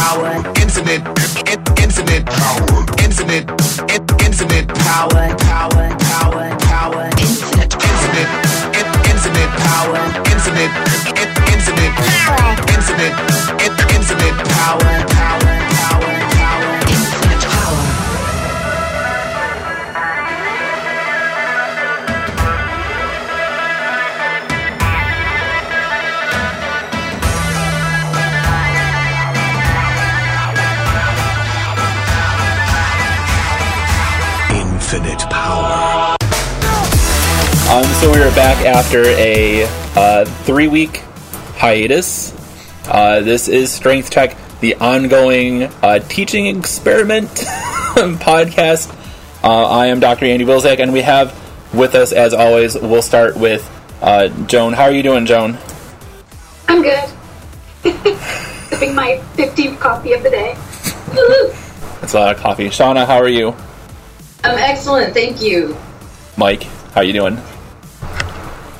power, infinite, in, infinite power, infinite, in, infinite power, power, power, power, infinite, infinite, in, infinite power, infinite, in, infinite power, infinite, in, infinite power, power, Infinite power. Um, so we are back after a uh, three week hiatus. Uh, this is Strength Check, the ongoing uh, teaching experiment podcast. Uh, I am Dr. Andy Wilczek, and we have with us, as always, we'll start with uh, Joan. How are you doing, Joan? I'm good. Sipping my 15th coffee of the day. That's a lot of coffee. Shauna, how are you? I'm excellent, thank you. Mike, how you doing?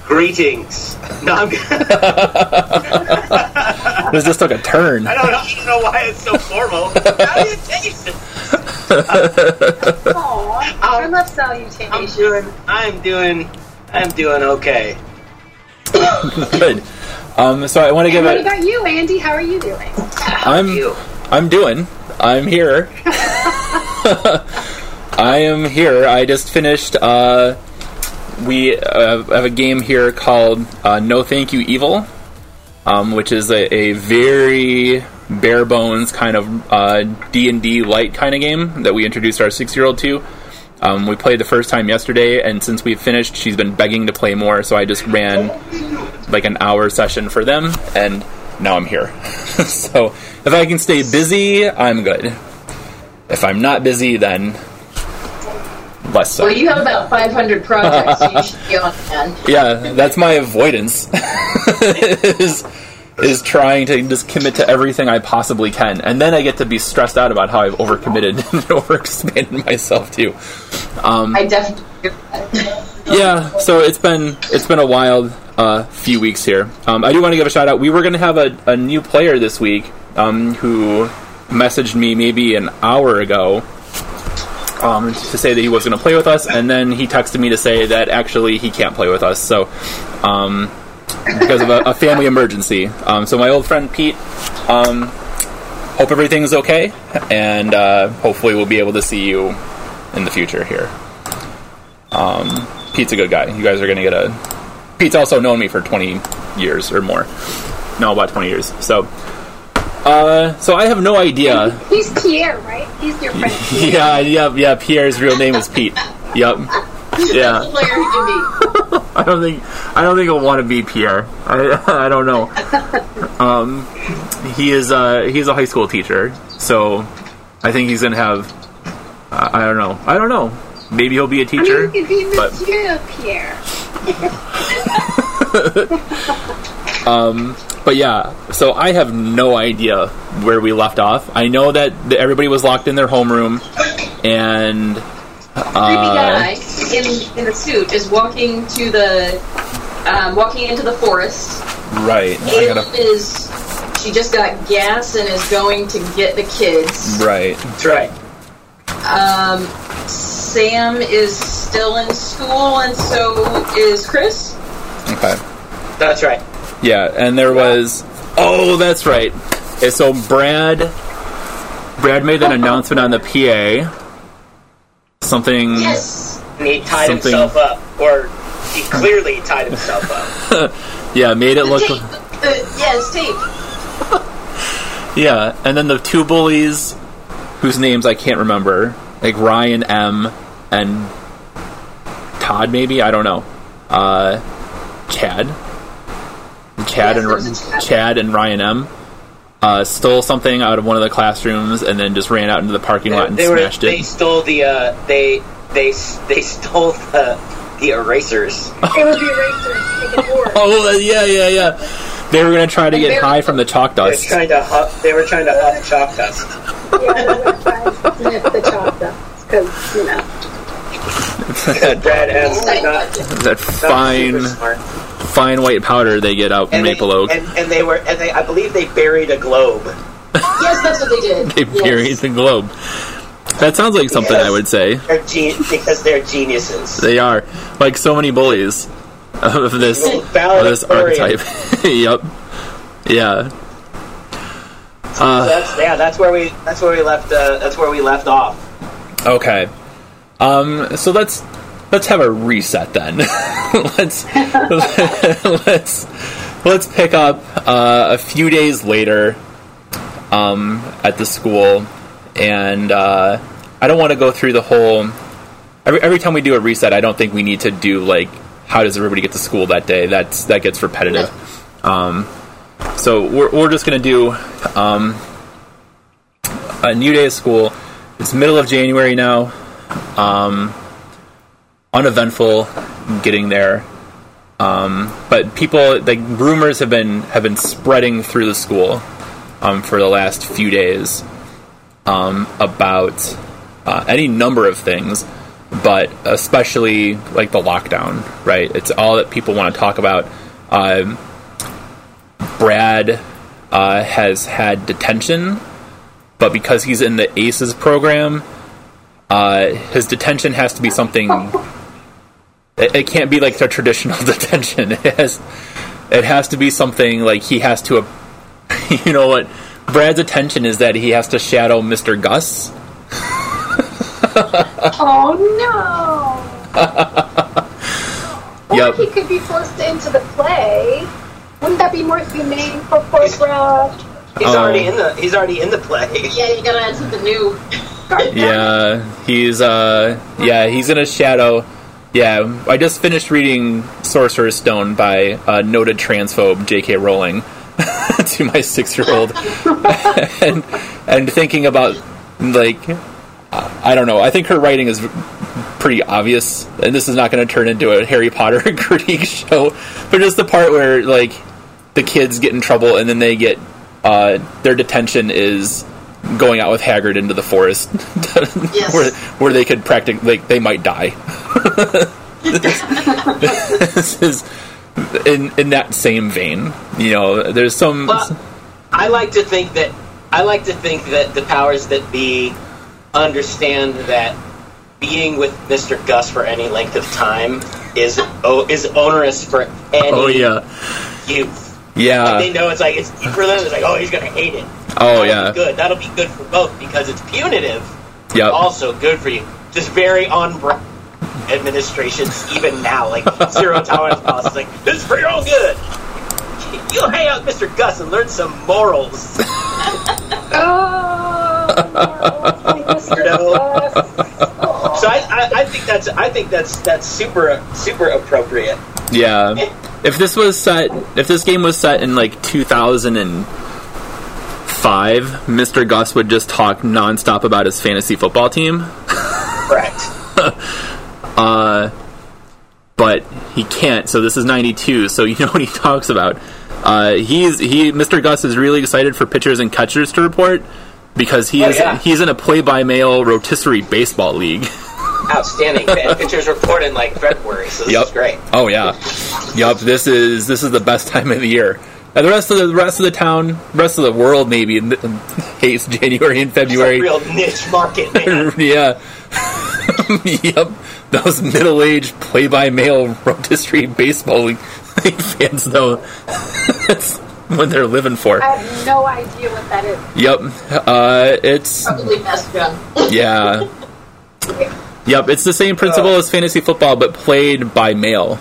Greetings. No, I'm, This just took a turn. I don't know, I don't know why it's so formal. How do you taste it? Aw, I love I'm salutations. doing. I'm doing. I'm doing okay. Good. Um, so I want to give What a. about you, Andy? How are you doing? I'm You. I'm doing. I'm here. I am here. I just finished. Uh, we uh, have a game here called uh, No Thank You Evil, um, which is a, a very bare bones kind of uh, D and D light kind of game that we introduced our six year old to. Um, we played the first time yesterday, and since we've finished, she's been begging to play more. So I just ran like an hour session for them, and now I'm here. so if I can stay busy, I'm good. If I'm not busy, then less so. Well, you have about 500 projects, so you should be on hand. yeah, that's my avoidance. is is trying to just commit to everything I possibly can, and then I get to be stressed out about how I've overcommitted and overexpanded myself too. Um, I definitely yeah, so it's been it's been a wild uh, few weeks here. Um, I do want to give a shout out. We were going to have a, a new player this week um, who messaged me maybe an hour ago um, to say that he was going to play with us, and then he texted me to say that actually he can't play with us. So. Um, because of a, a family emergency. Um, so my old friend Pete, um, hope everything's okay, and uh, hopefully we'll be able to see you in the future here. Um, Pete's a good guy. You guys are going to get a. Pete's also known me for 20 years or more. No, about 20 years. So, uh, so I have no idea. He's Pierre, right? He's your friend. Pierre. yeah, yeah, yeah. Pierre's real name is Pete. Yep. Yeah. Player you can be. I don't think I don't think he'll want to be Pierre. I, I don't know. Um, he is uh, he's a high school teacher, so I think he's gonna have. Uh, I don't know. I don't know. Maybe he'll be a I mean, teacher. you could be but- Monsieur Pierre. But yeah, so I have no idea where we left off. I know that th- everybody was locked in their homeroom, and creepy uh, guy in in a suit is walking to the um, walking into the forest. right, I Aiden gotta, is she just got gas and is going to get the kids. right, That's right. Um, Sam is still in school, and so is Chris. okay. That's right. Yeah, and there was. Oh, that's right. Okay, so Brad, Brad made an announcement on the PA. Something. Yes. And he tied Something- himself up, or he clearly tied himself up. Yeah, made it The look. tape. The, yes, tape. Yeah, and then the two bullies, whose names I can't remember, like Ryan M. and Todd, maybe I don't know. Uh, Chad, Chad Yes, and Chad. Chad and Ryan M. Uh, stole something out of one of the classrooms and then just ran out into the parking lot and they were. smashed They stole the. Uh, they. They. They stole the. The erasers. It was the erasers. Make it work. Oh yeah, yeah, yeah. They were gonna try to get very- high from the chalk dust. They were trying to. Huff, they were trying to huff chalk dust. Yeah, we're gonna try and sniff the chocolate because you know. Brad has not. that fine, super smart. Fine white powder they get out in And they, Maple Oak. and, and they were, and they, I believe they buried a globe. Yes, yes, that's what they did. They Yes. buried the globe. That sounds like something I would say. They're ge- because they're geniuses. They are like so many bullies of this of this archetype. yep. Yeah. So that's yeah. That's where we. That's where we left. Uh, that's where we left off. Okay. Um. So let's let's have a reset then. let's let's let's pick up uh, a few days later um, at the school, and uh, I don't want to go through the whole. Every, every time we do a reset, I don't think we need to do like how does everybody get to school that day. That's that gets repetitive. Um, so we're we're just gonna do um, a new day of school. It's middle of January now. Um, uneventful getting there. Um, but people like rumors have been have been spreading through the school um, for the last few days um, about uh, any number of things, but especially like the lockdown. Right, it's all that people want to talk about. Um, Brad uh, has had detention, but because he's in the ACEs program, uh, his detention has to be something. It, it can't be like the traditional detention. It has, it has to be something like he has to. You know what? Brad's attention is that he has to shadow Mr. Gus. Oh no! Or Yep. he could be forced into the play. Wouldn't that be more humane for poor Brad? He's Oh. already in the. He's already in the play. Yeah, you gotta add something new. Yeah, he's uh, yeah, he's in a shadow. Yeah, I just finished reading Sorcerer's Stone by uh, noted transphobe J.K. Rowling to my six-year-old, and and thinking about like I don't know. I think her writing is pretty obvious, and this is not going to turn into a Harry Potter critique show, but just the part where like the kids get in trouble and then they get uh, their detention is going out with Hagrid into the forest, Yes. where where they could practically like they might die. this is in in that same vein. You know, there's some. Well, I like to think that I like to think that the powers that be understand that being with Mr. Gus for any length of time is oh, is onerous for oh, any oh yeah, youth. Yeah. They know it's like it's for them. It's like oh, he's gonna hate it. Oh That'll yeah. be good. That'll be good for both because it's punitive. Yeah, Also good for you. Just very on brand administrations even now, like zero tolerance policy. Like this is for your own good. You'll hang out with Mr. Gus and learn some morals. Oh, Weirdo. Think that's I think that's that's super super appropriate. Yeah. If this was set, if this game was set in like 2005, Mr. Gus would just talk nonstop about his fantasy football team, Correct. uh, but he can't. So this is 92. So you know what he talks about. Uh, he's he, Mr. Gus is really excited for pitchers and catchers to report because he Oh, is yeah. he's in a play-by-mail rotisserie baseball league. Outstanding. Fan Pitchers report in like February, so this Yep. is great. Oh yeah, yep. This is this is the best time of the year. And the rest of the, the rest of the town, rest of the world, maybe in hates January and It's a February. real niche market, man. yeah. yep. Those middle-aged play-by-mail rotisserie baseball league fans know that's what they're living for. I have no idea what that is. Yep. Uh, it's Probably best done. yeah. Yep. It's the same principle as fantasy football, but played by mail,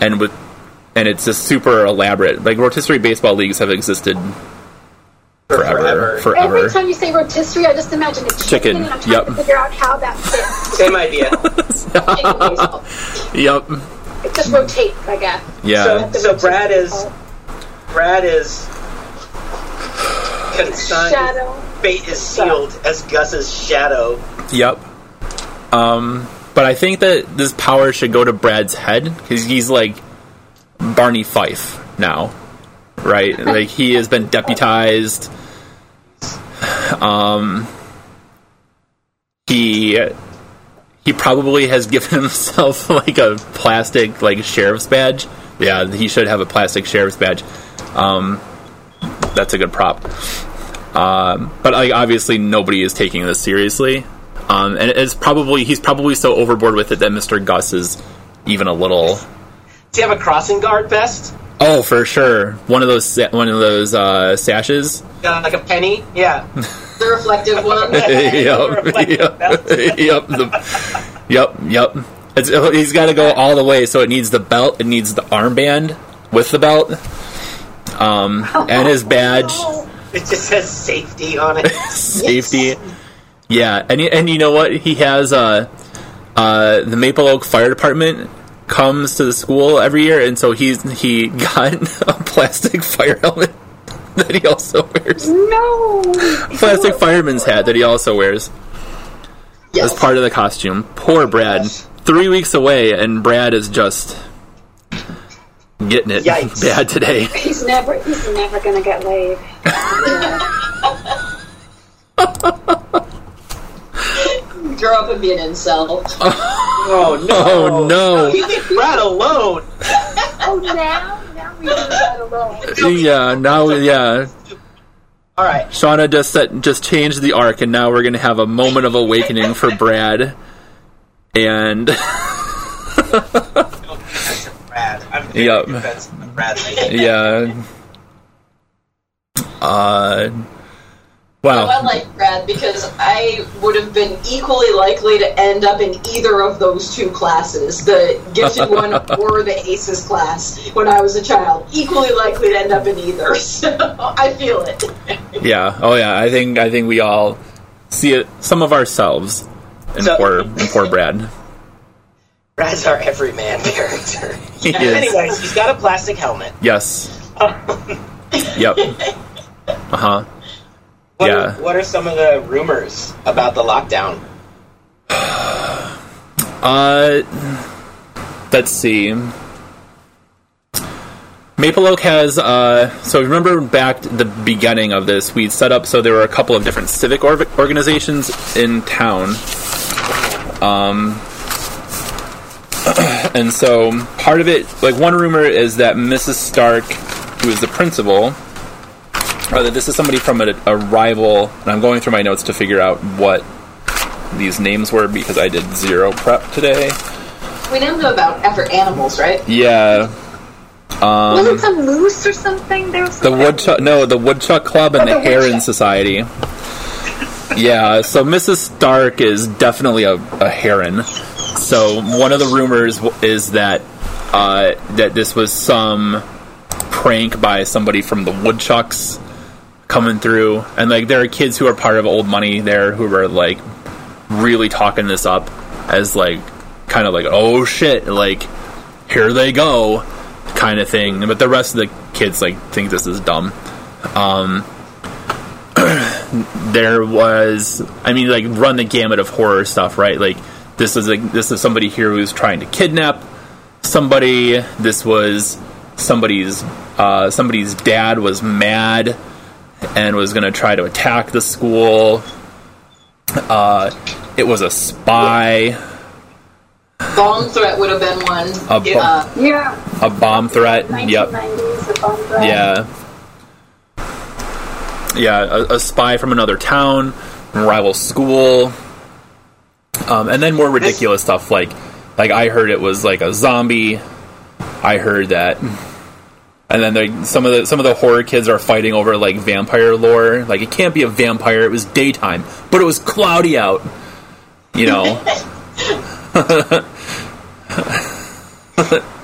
and with and it's just super elaborate. Like rotisserie baseball leagues have existed forever, forever. Every time you say rotisserie, I just imagine a chicken, Chicken, and I'm trying yep. to figure out how that fits. Same idea. Yep. It just rotates, I guess. Yeah. So, so Brad is oh. Brad is consigned. Shadow. Fate is sealed as Gus's shadow. Yep. Um, but I think that this power should go to Brad's head because he's like Barney Fife now, right? like he has been deputized. Um, he he probably has given himself like a plastic like sheriff's badge. Yeah, he should have a plastic sheriff's badge. Um, that's a good prop. Um, but like obviously nobody is taking this seriously, um, and it's probably he's probably so overboard with it that Mr. Gus is even a little. Do you have a crossing guard vest? Oh, for sure, one of those one of those uh, sashes. Got like a penny? Yeah. The reflective one. yep, yep, yep, the, yep, yep. It's, he's got to go all the way, so it needs the belt, it needs the armband with the belt, um, and his badge, It just says safety on it. safety. Yeah, and and you know what? He has uh, uh, the Maple Oak Fire Department comes to the school every year, and so he's he got a plastic fire helmet that he also wears, No. plastic fireman's hat that he also wears. Yes. as part of the costume. Poor Brad. Three weeks away, and Brad is just getting it Yikes. bad today. He's never. He's never gonna get laid. Grow up and be an incel. Oh no! Oh no! Leave Brad alone. Oh, now, now we leave that alone. Yeah, now yeah. All right. Shauna just set, just changed the arc, and now we're gonna have a moment of awakening for Brad. And Brad. I'm Yep. Brad yeah, uh, I like Brad because I would have been equally likely to end up in either of those two classes, the gifted one or the aces class, when I was a child. Equally likely to end up in either. So I feel it. yeah, oh yeah. I think I think we all see it, some of ourselves in So- poor in poor Brad. Brad's our everyman character. He is. Anyways, he's got a plastic helmet. Yes. yep. Uh huh. What, Yeah. are, what are some of the rumors about the lockdown? Uh, let's see. Maple Oak has uh, so remember back the beginning of this, we set up so there were a couple of different civic or- organizations in town. Um, and so part of it, like one rumor, is that Mrs. Stark, who is the principal, or that this is somebody from a, a rival. And I'm going through my notes to figure out what these names were because I did zero prep today. We named them about after animals, right? Yeah, Wasn't some moose or something? There was the woodchuck. No, the Woodchuck Club and Oh, the the Heron Society. Yeah, so Mrs. Stark is definitely a, a heron. So one of the rumors is that uh, that this was some prank by somebody from the Woodchucks coming through, and like there are kids who are part of Old Money there who are like really talking this up as like kind of like oh shit like here they go kind of thing. But the rest of the kids like think this is dumb. Um there was i mean like run the gamut of horror stuff right? Like this is like this is somebody here who's trying to kidnap somebody. This was somebody's uh somebody's dad was mad and was going to try to attack the school uh it was a spy Bomb threat would have been one. A bo- Yeah. a bomb threat yep 1990s, bomb threat. Yeah. Yeah, a, a spy from another town, from a rival school, um, and then more ridiculous stuff like, like I heard it was like a zombie. I heard that, and then they, some of the some of the horror kids are fighting over like vampire lore. Like it can't be a vampire. It was daytime, but it was cloudy out. You know.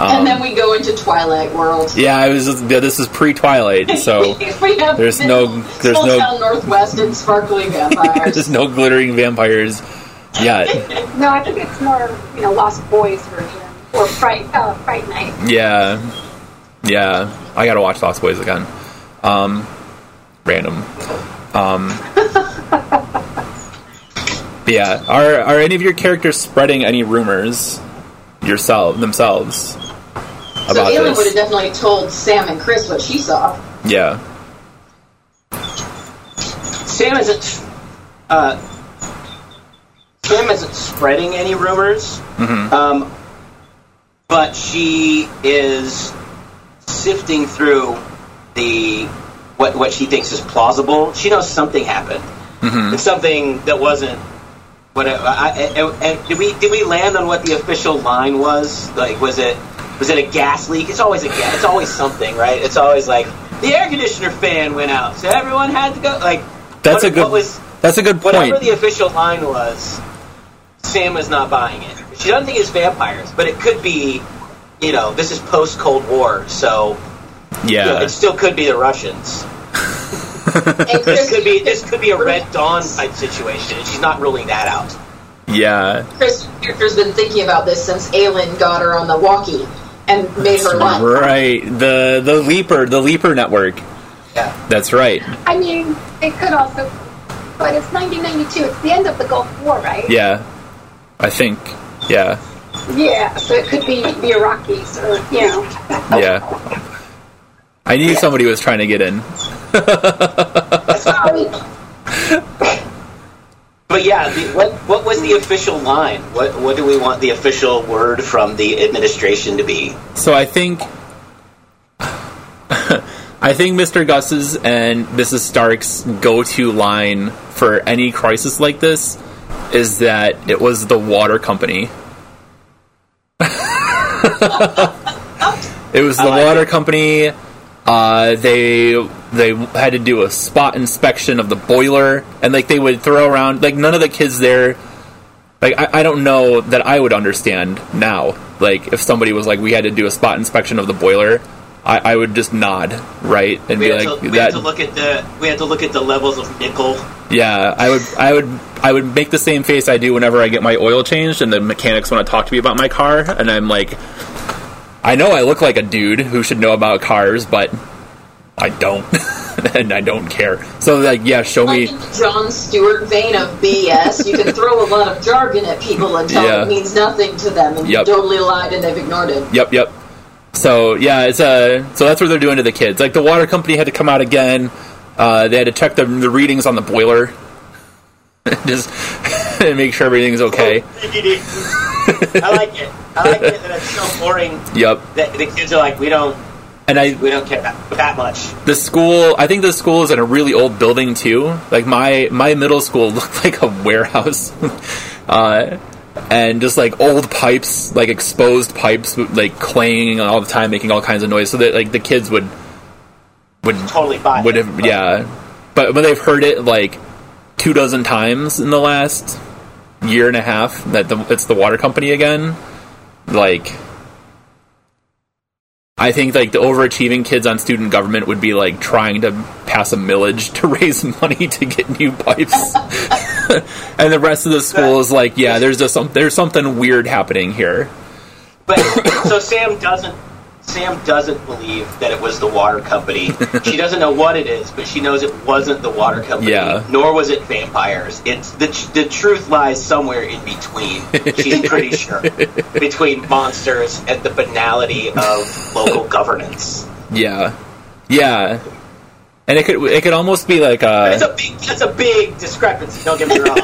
and then we go into Twilight World. Yeah, I was. Yeah, this is pre Twilight, so we There's no- there's no- Northwest and sparkly vampires. there's no glittering vampires yet. No, I think it's more, you know, Lost Boys version or Fright, uh, Fright Night. Yeah, yeah. I gotta watch Lost Boys again. Um, random. Um, yeah. Are are any of your characters spreading any rumors yourself themselves so about would have definitely told Sam and Chris what she saw. Yeah. Sam isn't. Uh, Sam isn't spreading any rumors, um, but she is sifting through the what what she thinks is plausible. She knows something happened. Mm-hmm. It's something that wasn't. What I, I, and did we did we land on what the official line was? Like, was it was it a gas leak? It's always a gas. It's always something, right? It's always like the air conditioner fan went out, so everyone had to go. Like, That's what, a good. What was, that's a good point. whatever the official line was, Sam was not buying it. She doesn't think it's vampires, but it could be. You know, this is post Cold War, so you know, yeah, it still could be the Russians. This could be this could be a Red Dawn type situation, and she's not ruling that out. yeah. Chris character's been thinking about this since Aelin got her on the walkie and made her laugh. Right. The the leaper the leaper network. Yeah. That's right. I mean, it could also, but it's 1992. It's the end of the Gulf War, right? Yeah. I think. Yeah. Yeah, so it could be the Iraqis, or you know. Yeah. I knew somebody was trying to get in. Sorry. But yeah, the, what what was the official line? What what do we want the official word from the administration to be? So I think I think Mr. Gus's and Mrs. Stark's go-to line for any crisis like this is that it was the water company. it was the like water company. Uh, they they had to do a spot inspection of the boiler, and like they would throw around like none of the kids there. Like I, I don't know that I would understand now. Like if somebody was like, we had to do a spot inspection of the boiler, I, I would just nod, right, and We be like, to, we that. had to look at the we had to look at the levels of nickel. Yeah, I would, I would, I would make the same face I do whenever I get my oil changed, and the mechanics want to talk to me about my car, and I'm like, I know I look like a dude who should know about cars, but I don't, and I don't care. So like, yeah, show me. Like the Jon Stewart vein of BS, you can throw a lot of jargon at people until Yeah. it means nothing to them, and Yep. you totally lied and they've ignored it. Yep, yep. So yeah, it's uh so that's what they're doing to the kids. Like the water company had to come out again. Uh, they had to check the, the readings on the boiler, just make sure everything's okay. I like it. I like it that it's so boring Yep. that the kids are like, we don't And I we don't care that, that much. the school i think the school is in a really old building too like my my middle school looked like a warehouse uh and just like old pipes like exposed pipes like clanging all the time making all kinds of noise so that like the kids would would Totally buy would it. have yeah but when they've heard it like two dozen times in the last year and a half that the, it's the water company again like I think like the overachieving kids on student government would be like trying to pass a millage to raise money to get new pipes, and the rest of the school is like, yeah, there's just some there's something weird happening here. But so Sam doesn't. Sam doesn't believe that it was the water company. she doesn't know what it is, but she knows it wasn't the water company. Yeah. Nor was it vampires. It's the the truth lies somewhere in between. She's pretty sure between monsters and the banality of local governance. Yeah, yeah, and it could it could almost be like uh, That's a a big that's a big discrepancy. Don't get me wrong.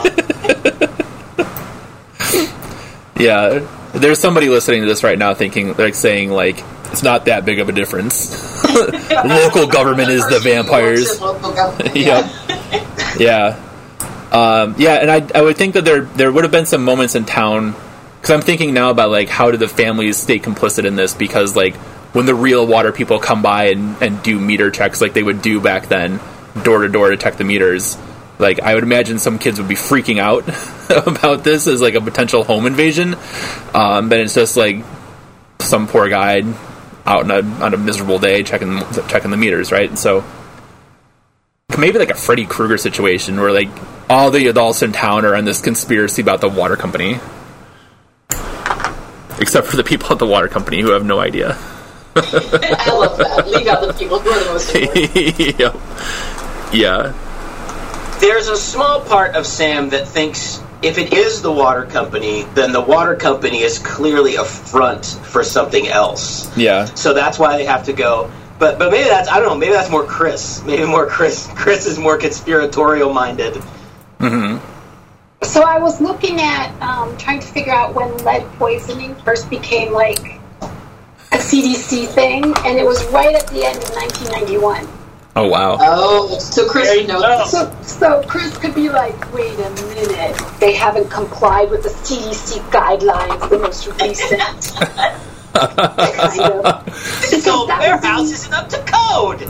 yeah. There's somebody listening to this right now thinking like saying like it's not that big of a difference. Local government is the vampires. Yep. yeah. Um, yeah, and I, I would think that there there would have been some moments in town because I'm thinking now about like how did the families stay complicit in this because like when the real water people come by and, and do meter checks like they would do back then door to door to check the meters like I would imagine some kids would be freaking out about this as like a potential home invasion um, but it's just like some poor guy out on a, on a miserable day checking checking the meters right so maybe like a Freddy Krueger situation where like all the adults in town are on this conspiracy about the water company. Except for the people at the water company who have no idea. I love that. Leave out the people who are the most important. yep. Yeah. There's a small part of Sam that thinks if it is the water company, then the water company is clearly a front for something else. Yeah. So that's why they have to go. But but maybe that's I don't know. Maybe that's more Chris. Maybe more Chris. Chris is more conspiratorial minded. Hmm. So I was looking at um, trying to figure out when lead poisoning first became like a CDC thing, and it was right at the end of 1991. Oh wow. Oh, so Chris There you knows. So, so Chris could be like, wait a minute, they haven't complied with the CDC guidelines, the most recent. kind of. This Because old that would be- warehouse isn't up to code.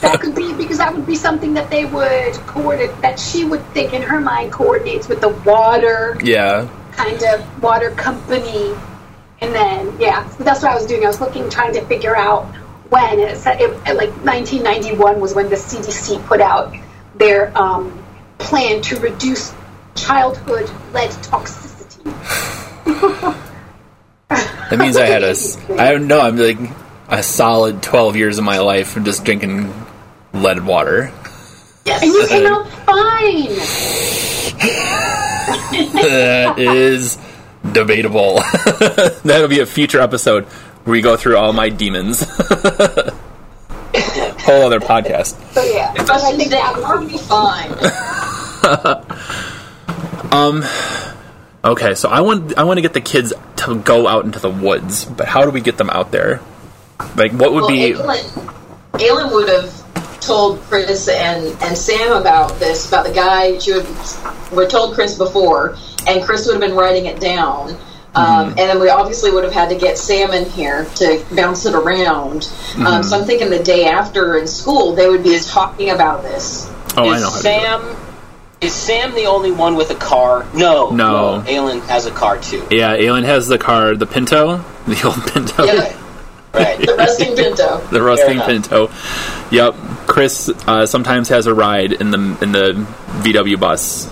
That could be because that would be something that they would coordinate, that she would think in her mind coordinates with the water Yeah. kind of water company. And then, yeah, so that's what I was doing. I was looking, trying to figure out when. It it, like 1991 was when the CDC put out their um, plan to reduce childhood lead toxicity. That means I had a. I don't know. I'm like a solid 12 years of my life of just drinking lead water. Yes. And you came out fine. that is debatable. That'll be a future episode we go through all my demons. Whole other podcast. So yeah, Trust I think that are would be fine. um. Okay, so I want I want to get the kids to go out into the woods, but how do we get them out there? Like, what would Well, be? Aylin, Aylin would have told Chris and, and Sam about this, about the guy. She would, would have told Chris before, and Chris would have been writing it down. Um, Mm-hmm. and then we obviously would have had to get Sam in here to bounce it around. Mm-hmm. Um, so I'm thinking the day after in school, they would be talking about this. Oh, I is know. How to do it. Sam is Sam the only one with a car? No, No. Aelin has a car too. Yeah, Aelin has the car, the Pinto, the old Pinto, Yeah, Right. the rusting Pinto. the rusting. Pinto. Yep. Chris uh, sometimes has a ride in the in the VW bus.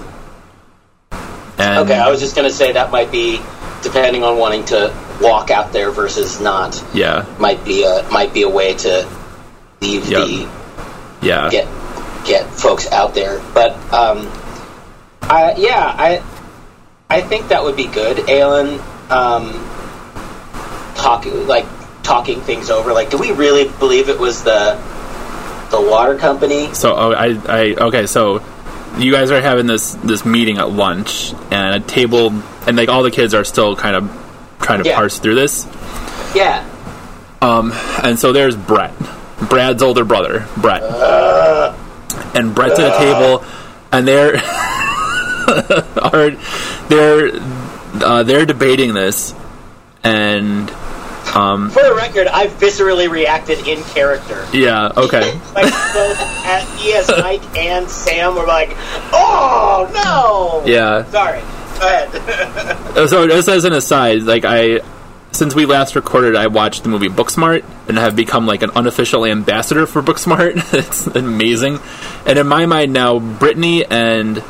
And Okay, I was just gonna say that might be depending on wanting to walk out there versus not. yeah, Might be a might be a way to leave Yep. the yeah, get get folks out there. But um, I yeah, I I think that would be good. Alan um, talking like talking things over. Like, do we really believe it was the the water company? So oh, I, I okay. So you guys are having this this meeting at lunch, and a table, and like all the kids are still kind of trying to Yeah. parse through this. Yeah. Um, And so there's Brett, Brad's older brother, Brett, and Brett's at a table, and they're are they're uh, they're debating this, and um, For the record, I viscerally reacted in character. yeah, okay, Like both at ES Mike and Sam were like, "Oh no!" yeah. Sorry. Go ahead. So just as an aside, like I, since we last recorded, I watched the movie Booksmart and have become like an unofficial ambassador for Booksmart. it's amazing, and in my mind now, Brittany and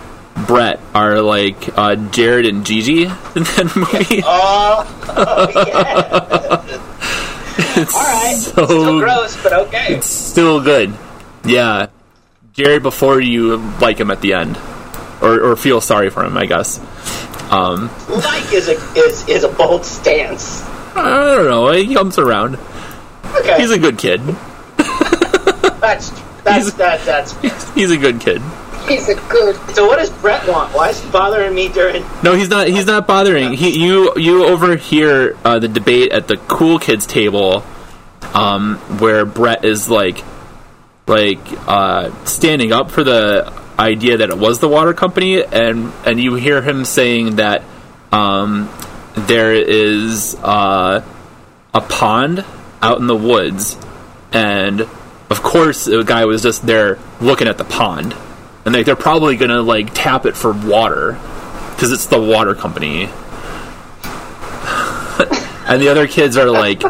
Brett are like uh, Jared and Gigi in that movie. oh, oh, yeah. It's All right. so Still gross, but okay. it's still good. Yeah, Jared before you like him at the end, or or feel sorry for him, I guess. Um, Like is a is is a bold stance. I don't know. He comes around. Okay, He's a good kid. that's that's he's- that that's. He's a good kid. he's a good. So what does Brett want? Why is he bothering me during? No, he's not. He's not bothering. He, you, you overhear uh, the debate at the cool kids table, um, where Brett is like, like uh, standing up for the idea that it was the water company, and and you hear him saying that um, there is uh, a pond out in the woods, and of course the guy was just there looking at the pond, and like they're probably gonna like tap it for water because it's the water company. and the other kids are like,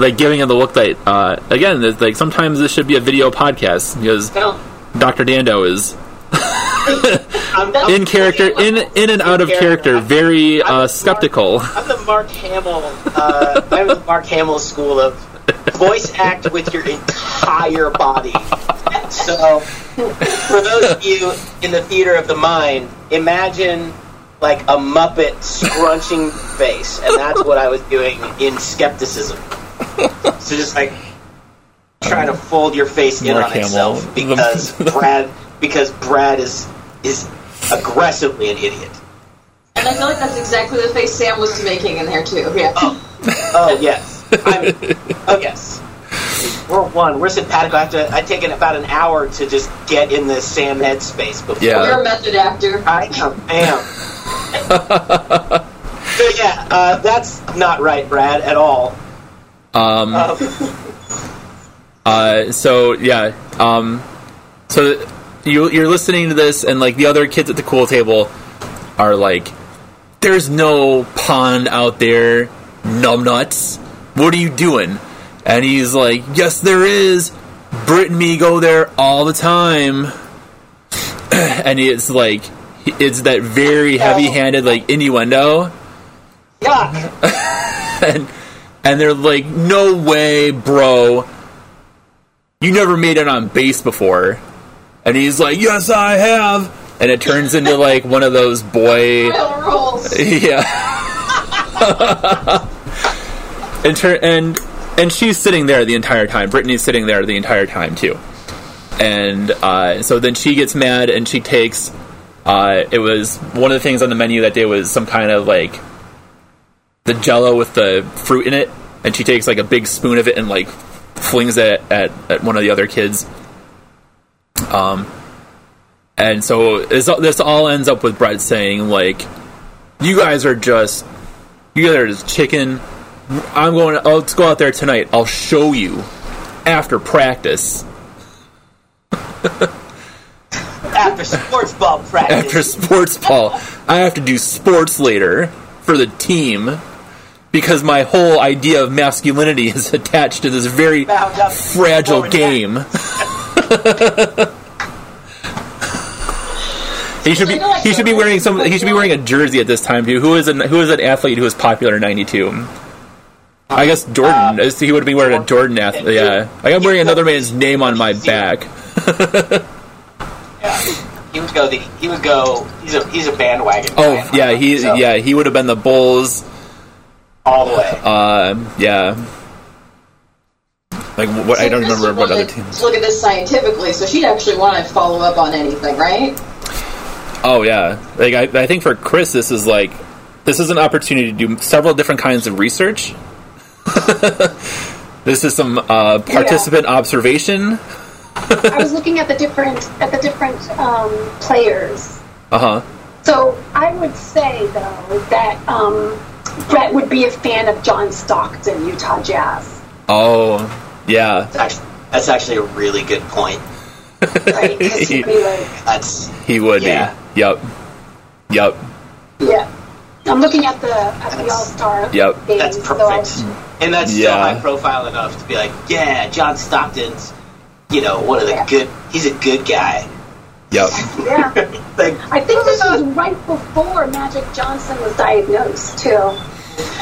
like giving him the look that uh, again, it's like sometimes this should be a video podcast because Dr. Dando is in character, in in and out of character, very uh, skeptical. I'm the Mark Hamill. Uh, I'm the Mark Hamill school of voice act with your entire body. So, for those of you in the theater of the mind, imagine like a Muppet scrunching face, and that's what I was doing in skepticism. So just like trying to fold your face in Mark on itself because Brad because Brad is is aggressively an idiot. And I feel like that's exactly the face Sam was making in there too. Yeah. Oh yes. I'm, oh yes. we're one. We're simpatico. I have to. I take it about an hour to just get in the Sam headspace before. Yeah. You're a method actor. I am. I am. so yeah, uh, that's not right, Brad, at all. Um, Um, Uh, so yeah, um, so you you're listening to this, and like the other kids at the cool table are like, "There's no pond out there, numbnuts. What are you doing?" And he's like, "Yes, there is. Brit and me go there all the time." and it's like, it's that very heavy-handed like innuendo yuck. and and they're like, "No way, bro! You never made it on base before." And he's like, "Yes, I have." And it turns into like one of those boy, rules. yeah. and tur- and and she's sitting there the entire time. Brittany's sitting there the entire time too. And uh, so then she gets mad and she takes. Uh, it was one of the things on the menu that day was some kind of like the jello with the fruit in it, and she takes like a big spoon of it and like flings it at, at one of the other kids. Um, and so this, this all ends up with Brett saying like, "You guys are just, you guys are just chicken. I'm going. To, let's go out there tonight. I'll show you after practice. After sports ball practice. After sports ball, I have to do sports later for the team." Because my whole idea of masculinity is attached to this very up fragile game. he should be he should be wearing some he should be wearing a jersey at this time too. Who is an, who is an athlete who was popular in '92? I guess Jordan. Uh, he would be wearing a Jordan athlete. Yeah, I am wearing another man's name on my back. Yeah. He would go. The, he would go. He's a he's a bandwagon. Oh guy, yeah, he so, yeah he would have been the Bulls. All the way. Uh, yeah. Like what? I don't remember what other wanted teams. to Look at this scientifically, so she'd actually want to follow up on anything, right? Oh yeah, like I, I think for Chris, this is like this is an opportunity to do several different kinds of research. this is some uh, participant observation. I was looking at the different at the different um, players. Uh huh. So I would say though that um, Brett would be a fan of John Stockton, Utah Jazz. Oh yeah, That's actually, that's actually a really good point. Right? 'Cause he'd be like, That's he would Yeah. be. Yep. Yep. yeah. I'm looking at the at the All Star Yep. games. that's so perfect. and that's still Yeah. high profile enough to be like, yeah, John Stockton's, you know, one of the Yeah. good. He's a good guy. Yep. yeah. I think this was right before Magic Johnson was diagnosed too.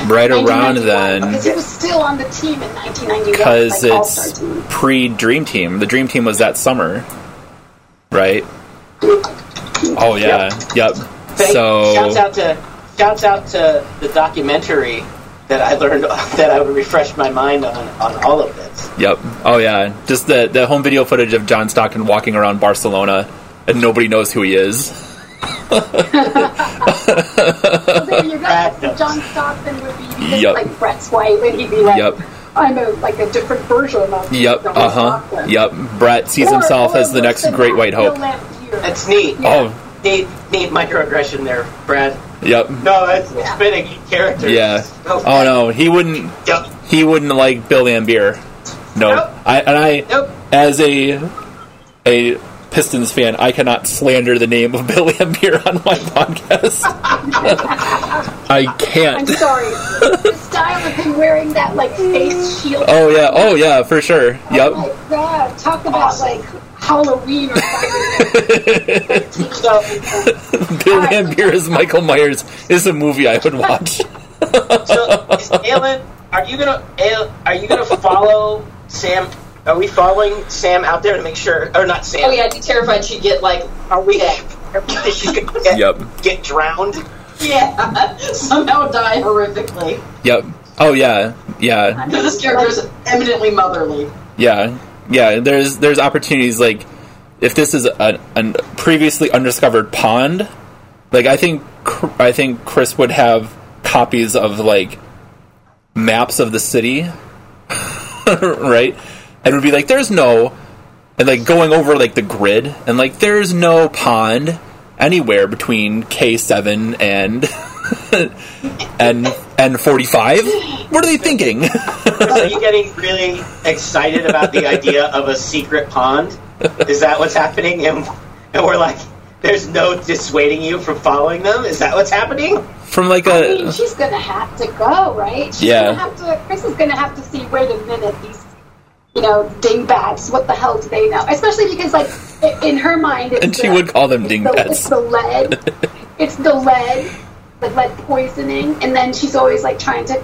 Right around then, because he was still on the team in 1991. because like, it's pre Dream Team. The Dream Team was that summer, right? Oh yeah. Yep. thank, So shouts out to shouts out to the documentary that I learned that I would refresh my mind on on all of this. Yep. Oh yeah. Just the the home video footage of John Stockton walking around Barcelona and nobody knows who he is. So there you go. Brad So knows. John Stockton would be because, Yep. like Brett's wife, and he'd be like, Yep. "I'm a like a different version of Yep. John Uh huh. Stockton." Yep. Brett sees Or- himself or as the next Great White Hope. Bill That's neat. Oh. Neat, neat microaggression there, Brad. Yep. No, that's Yeah. it's been a character. Yeah. Okay. Oh no, he wouldn't. Yep. He wouldn't like Bill Laimbeer. No. Nope. I and I Nope. as a a Pistons fan, I cannot slander the name of Bill Laimbeer on my podcast. I can't. I'm sorry. the style of him wearing that like face shield. Oh yeah. Oh yeah. For sure. Oh Yep. my god! Talk about Awesome. like Halloween or Friday. So, Bill Laimbeer as Michael Myers is a movie I would watch. so is Alan, are you gonna are you gonna follow Sam? Are we following Sam out there to make sure, or not Sam? Oh yeah, I'd be terrified she'd get like, Are we? Yeah. Are we that she's gonna get, Yep. get drowned? yeah, somehow die horrifically. Yep. Oh yeah. Yeah. Because this character is eminently motherly. Yeah, yeah. There's there's opportunities like if this is a, a previously undiscovered pond, like I think I think Chris would have copies of like maps of the city, right? And would be like, "There's no," and like going over like the grid, and like, "There's no pond anywhere between K seven and and and forty five." What are they thinking? Are you getting really excited about the idea of a secret pond? Is that what's happening? And, and we're like, there's no dissuading you from following them? Is that what's happening? From like I mean, a she's gonna have to go, right? She's Yeah. Gonna have to, Chris is gonna have to see wait a minute these, you know, dingbats. What the hell do they know? Especially because, like, in her mind, it's And she the- would call them it's the- It's the lead. it's the lead, like lead poisoning, and then she's always like trying to.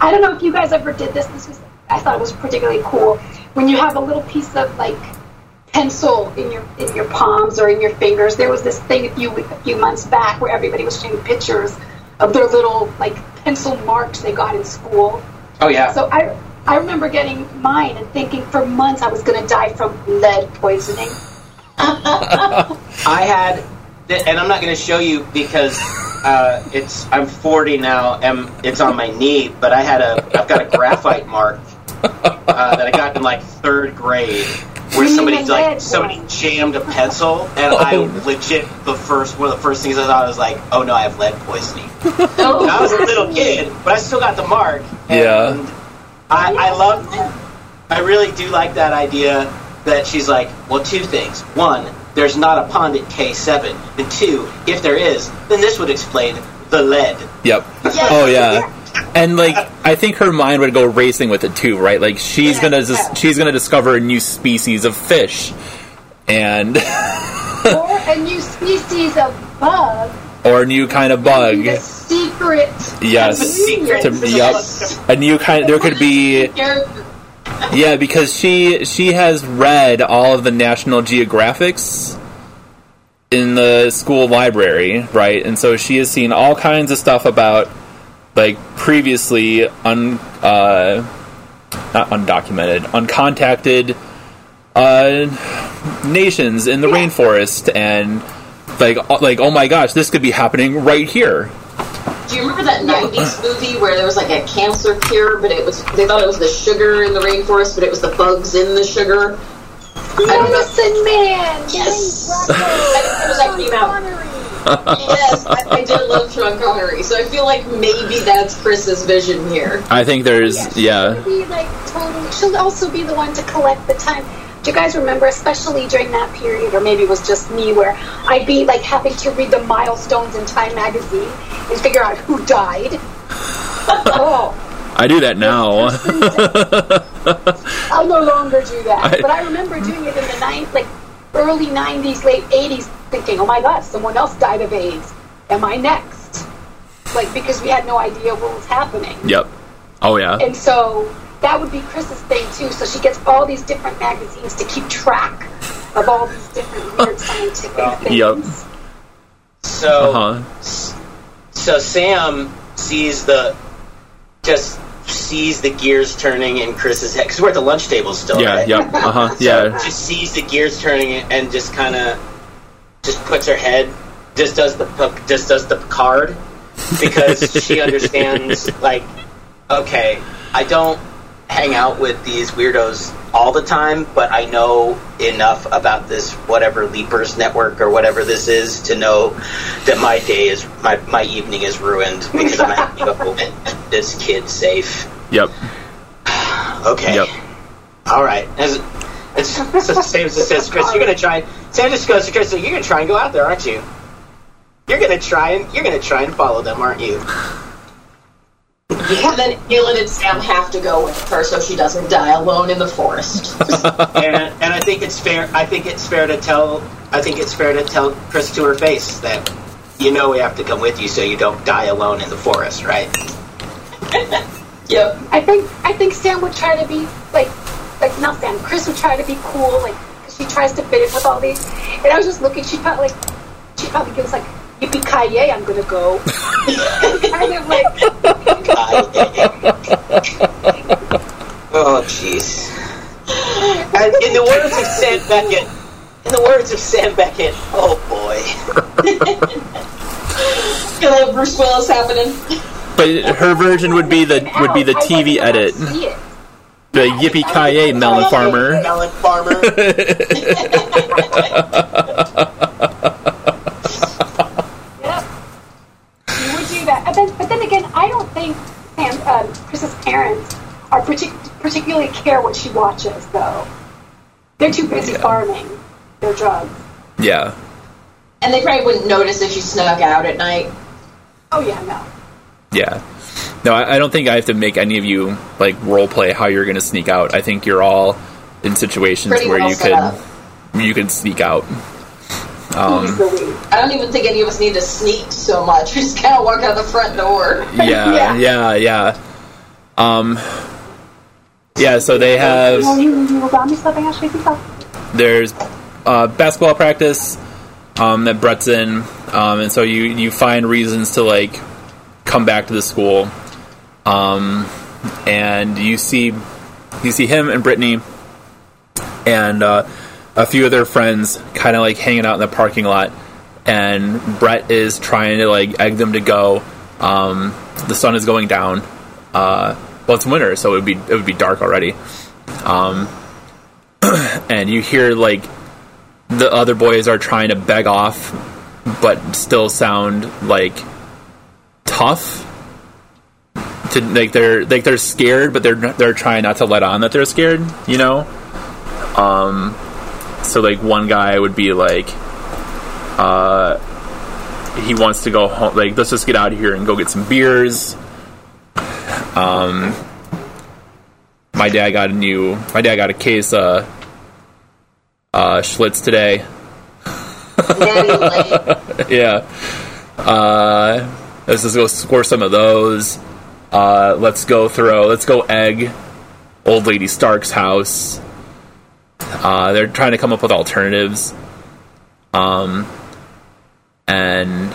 I don't know if you guys ever did this. This was I thought it was particularly cool when you have a little piece of like pencil in your in your palms or in your fingers. There was this thing a few a few months back where everybody was showing pictures of their little like pencil marks they got in school. Oh, yeah. So I I remember getting mine and thinking for months I was going to die from lead poisoning. I had, and I'm not going to show you because uh, it's I'm 40 now, and it's on my knee. But I had a I've got a graphite mark uh, that I got in like third grade, where You mean somebody like somebody one? jammed a pencil, and I Oh. legit the first one of the first things I thought was like, oh no, I have lead poisoning. And I was a little kid, but I still got the mark. And Yeah. I, I love. I really do like that idea that she's like, well, two things. One, there's not a pond at K7. And two, if there is, then this would explain the lead. Yep. Oh yeah. And like I think her mind would go racing with it too, right? Like she's Yeah, gonna yeah. dis- she's gonna discover a new species of fish, and or a new species of bug. Or a new kind of bug. The secret. Yes. The secret. To, yep. A new kind. There could be yeah because she she has read all of the National Geographics in the school library, right? And so she has seen all kinds of stuff about like previously un uh, not undocumented, uncontacted uh, nations in the rainforest, and like uh, like oh my gosh, this could be happening right here. Do you remember that '90s movie where there was like a cancer cure, but it was they thought it was the sugar in the rainforest, but it was the bugs in the sugar. I don't know. Medicine Man. Yes. Dwayne It was like came out. Yes, I, I did love Sean Connery, so I feel like maybe that's Chris's vision here. I think there's She'll yeah be like totally. She'll also be the one to collect the time. Do you guys remember, especially during that period, or maybe it was just me, where I'd be like having to read the milestones in Time magazine and figure out who died? oh, I do that now. I'll no longer do that. I- but I remember doing it in the ninth, like early '90s, late '80s, thinking, "Oh my God, someone else died of AIDS. Am I next?" Like because we had no idea what was happening. yep. Oh yeah. And so that would be Chris's thing too. So she gets all these different magazines to keep track of all these different weird scientific things. Yep. So, Uh huh. so Sam sees the just sees the gears turning in Chris's head because we're at the lunch table still. Yeah. right? Yep. Uh huh. Yeah. Just sees the gears turning and just kind of just puts her head just does the just does the card because she understands like okay I don't hang out with these weirdos all the time but I know enough about this whatever Leapers network or whatever this is to know that my day is my, my evening is ruined because I'm having to go get this kid safe Yep. okay Yep. all right. As, it's, so Sam just says, Chris, you're gonna try. Sam just goes to Chris, you're gonna try and go out there, aren't you? You're gonna try and you're gonna try and follow them, aren't you? And then Gillen and Sam have to go with her so she doesn't die alone in the forest. and and I think it's fair. I think it's fair to tell. I think it's fair to tell Chris to her face that you know we have to come with you so you don't die alone in the forest, right? yep. I think I think Sam would try to be like like not Sam. Chris would try to be cool, like 'cause she tries to fit in with all these. And I was just looking. She probably like she probably gives like yippee ki yay, I'm gonna go. kind of like Oh, jeez. And in the words of Sam Beckett, in the words of Sam Beckett, oh boy. Gonna have Bruce Willis happening. But her version would be the would be the TV edit. to see it. The yippee ki melon farmer. Melon farmer. Yep. You would do that. But then, but then again, I don't think Sam, um, Chris's parents are partic- particularly care what she watches, though. They're too busy farming their drugs. Yeah. And they probably wouldn't notice if she snuck out at night. Oh yeah, no. Yeah. No, I, I don't think I have to make any of you like role play how you're going to sneak out. I think you're all in situations Pretty where well you set up. could you could sneak out. Um, Who's the lead? I don't even think any of us need to sneak so much. We just kind of walk out the front door. Yeah, yeah, Yeah. yeah. Um, yeah. So they have Well, you, you will buy me something, Ashley. Think so. there's uh, basketball practice um, that Brett's in, um, and so you you find reasons to like come back to the school, um, and you see you see him and Brittany and uh, a few of their friends kind of like hanging out in the parking lot, and Brett is trying to like egg them to go. Um, the sun is going down. Uh, well, it's winter, so it would be it would be dark already. Um, and you hear like the other boys are trying to beg off, but still sound like tough. To like they're like they're scared, but they're they're trying not to let on that they're scared. You know. Um. So like one guy would be like, uh, he wants to go home. Like let's just get out of here and go get some beers. Um. My dad got a new. My dad got a case of uh, Schlitz today. Yeah. Uh, let's just go score some of those. Uh, let's go throw. Let's go egg old lady Stark's house. Uh, they're trying to come up with alternatives. Um, and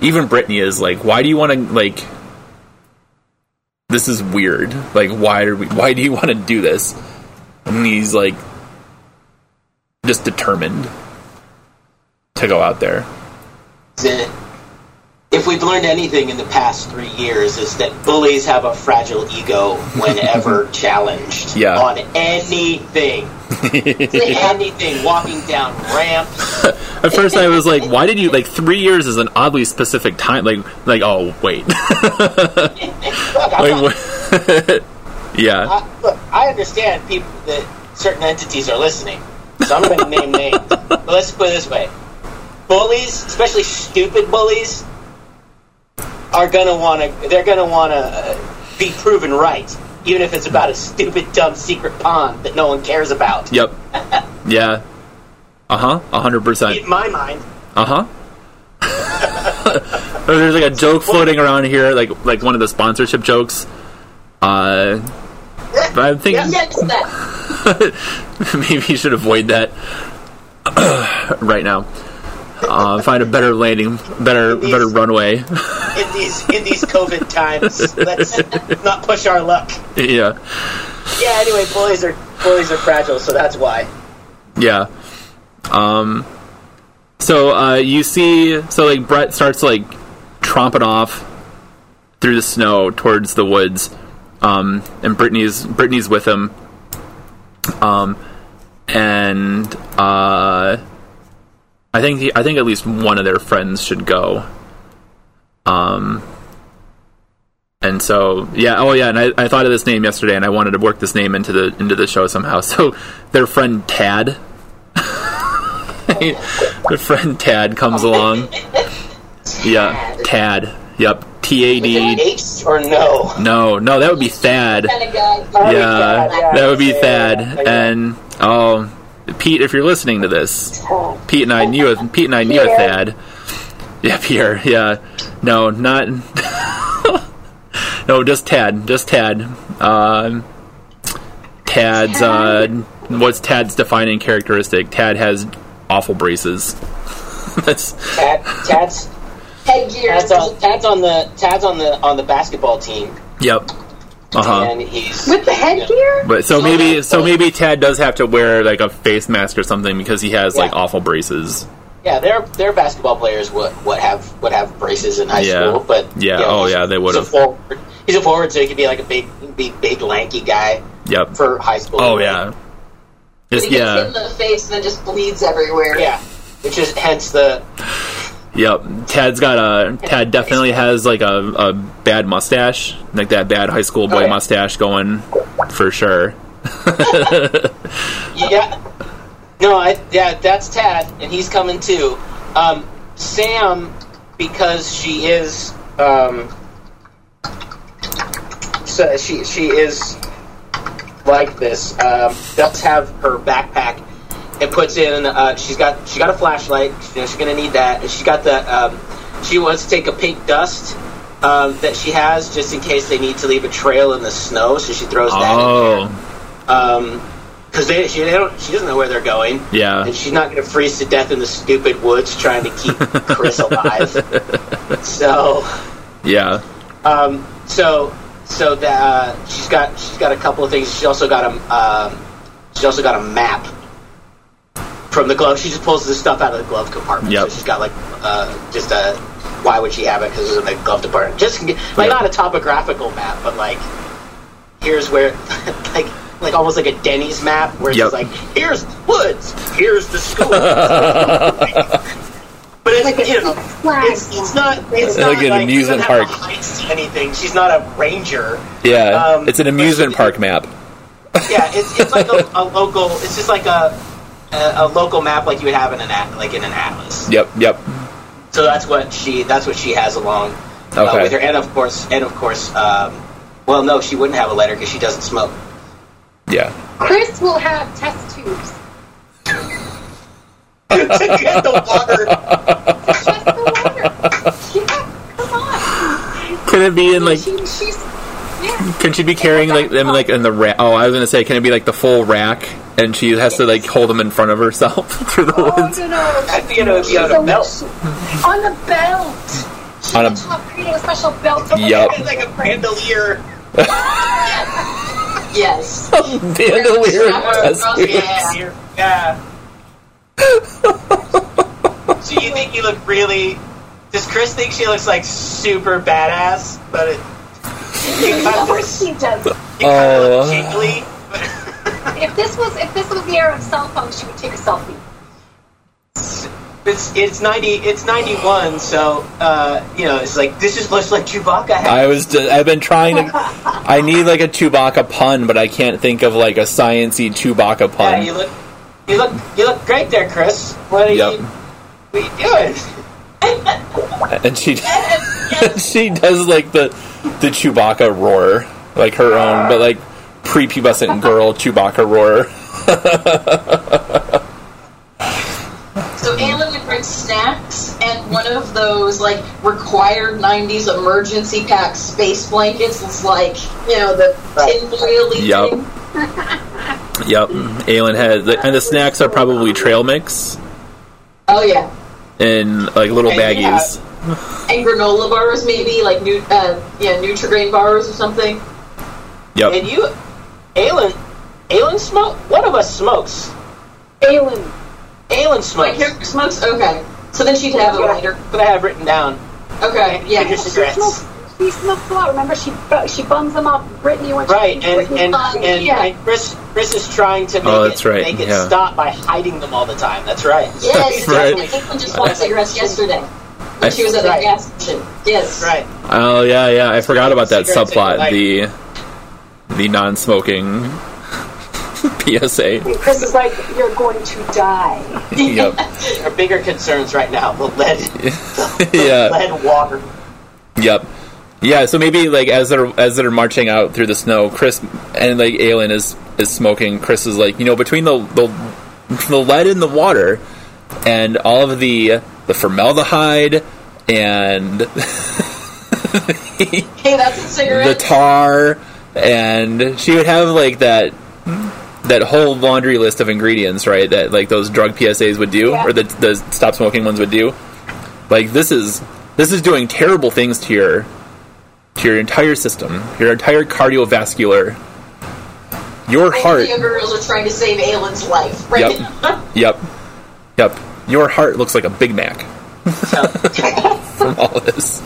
even Brittany is like, "Why do you want to like?" This is weird. Like, why are we? Why do you want to do this? And he's like, just determined to go out there. If we've learned anything in the past three years is that bullies have a fragile ego whenever challenged Yeah. on anything. anything, walking down ramps. At first, I was like, "Why did you like three years is an oddly specific time?" Like, like, oh wait, Look, Like, yeah, I, look, I understand people that certain entities are listening, so I'm going to name names. But let's put it this way: bullies, especially stupid bullies, are going to want to. They're going to want to uh, be proven right, even if it's about a stupid, dumb secret pond that no one cares about. yep, yeah, uh huh, a hundred percent, In my mind, uh huh. There's like a joke floating around here, like like one of the sponsorship jokes. Uh, but I'm thinking maybe you should avoid that right now. Uh, find a better landing, better better runway. in these in these COVID times, let's not push our luck. yeah. Yeah. Anyway, bullies are bullies are fragile, so that's why. Yeah. Um. So uh, you see, so like Brett starts like tromping off through the snow towards the woods, um, and Brittany's Brittany's with him. Um, and uh, I think he, I think at least one of their friends should go. Um. And so, yeah, oh yeah, and I, I thought of this name yesterday, and I wanted to work this name into the into the show somehow. So, their friend Tad, their friend Tad comes along. Yeah, Tad. Yep, T A D. H or no? No, no, that would be Thad. Yeah, that would be Thad. And oh, Pete, if you're listening to this, Pete and I knew a, Pete and I knew a Thad. Yeah, Pierre. Yeah, no, not. no, just Tad. Just Tad. Um, Tad's. Uh, what's Tad's defining characteristic? Tad has awful braces. That's Tad, Tad's Headgear. Tad's on, Tad's on the Tad's on the on the basketball team, yep. Uh huh. and he's With the headgear? But so maybe so maybe Tad does have to wear like a face mask or something because he has like awful braces. Yeah, their their basketball players would would have would have braces in high Yeah. school, but Yeah, you know, oh, yeah, they he's would've. forward- He's a forward, so he could be like a big, big, big lanky guy. Yep. for high school. Oh yeah. Just He gets hit in yeah. the face and then just bleeds everywhere. yeah. Which is hence the Yep. Tad's got a Tad definitely has like a, a bad mustache, like that bad high school boy Oh, yeah. mustache going for sure. yeah. No, I yeah, that's Tad, and he's coming too. Um, Sam, because she is um, so she she is like this. Um, does have her backpack and puts in. Uh, she's got she got a flashlight. You know, she's gonna need that, and she got the. Um, she wants to take a pink dust. Um, that she has just in case they need to leave a trail in the snow, so she throws that in there Oh, because they, she, they don't, she doesn't know where they're going, yeah. and she's not going to freeze to death in the stupid woods trying to keep Chris alive. So, Yeah. um, so, so that uh, she's got she's got a couple of things. She's also got a um, she's also got a map from the glove. She just pulls this stuff out of the glove compartment. Yep. So she's got like uh, just a. Why would she have it? Because it's in the glove department. Just like Yep. not a topographical map, but like here's where like like almost like a Denny's map where it's like here's the woods, here's the school. but it's Like you know it's, it's not it's not Like an like amusement she doesn't have park. anything. She's not a ranger. Yeah. Um, it's an amusement park map. Yeah, it's, it's like a, a local. It's just like a, a a local map like you would have in an at, like in an atlas. Yep. Yep. So that's what she that's what she has along uh, Okay. with her, and of course, and of course, um, well, no, she wouldn't have a letter because she doesn't smoke. Yeah. Chris will have test tubes. to get the water. Just the water. Yeah, come on. Can it be in like? she, she's, yeah. Can she be carrying like them like in the rack? Oh, I was gonna say, can it be like the full rack, and she has to like hold them in front of herself through the Oh, woods? no, no. I think it would be on So a belt. On the belt. She On a- on a, creating a special belt. For Yup. Like a bandolier. Yes. Bandolier test tube. Yeah. Yeah. so you think you look really? Does Chris think she looks like super badass? But it, you Of course he does. you kind of Oh. look jingly. If this was if this was the era of cell phones, she would take a selfie. It's it's ninety it's ninety one, so uh, you know it's like this just looks like Chewbacca. Has. I was. Just, I've been trying to. I need like a Chewbacca pun, but I can't think of like a sciency Chewbacca yeah, pun. you look you look you look great there, Chris. What are Yep. you what are you doing? and she she does like the the Chewbacca roar, like her own, but like prepubescent girl Chewbacca roar. So Alan would bring snacks and one of those like required '90s emergency pack space blankets. It's like you know the tin foil thing. Yep, Aelin has, and the snacks are probably trail mix Oh yeah, in like little And yeah. baggies. and granola bars maybe like new uh, yeah Nutrigrain bars or something. Yep. And you, Aelin, Aelin smoke. One of us smokes. Aelin. Aelin Like smokes. here smokes. Okay, so then she'd have a lighter. But I have written down. Okay, yeah. Figure She cigarettes. smokes. She smokes a lot. Remember, she she bums them off Brittany when Right, she and and, bums- and, yeah. and Chris Chris is trying to make Oh, that's it right, make it yeah. stop by hiding them all the time. That's right. Yes, Right. I think we just bought cigarettes yesterday. When she was at the Right. gas station. Yes. Right. Oh yeah, yeah. I forgot about that subplot. your The the non-smoking PSA. Chris is like, "You're going to die." yep. Our bigger concerns right now: the lead, yeah. lead water. Yep. Yeah, so maybe like as they're as they're marching out through the snow, Chris and like Aelin is is smoking. Chris is like, you know, between the the, the lead in the water and all of the the formaldehyde and Hey, that's a cigarette. the tar and she would have like that that whole laundry list of ingredients, right? That like those drug PSAs would do, Yeah. or the the stop smoking ones would do. Like this is this is doing terrible things to your to your entire system, your entire cardiovascular, your heart. The younger girls are trying to save Aelin's life, right? Yep, yep. Your heart looks like a Big Mac from all this.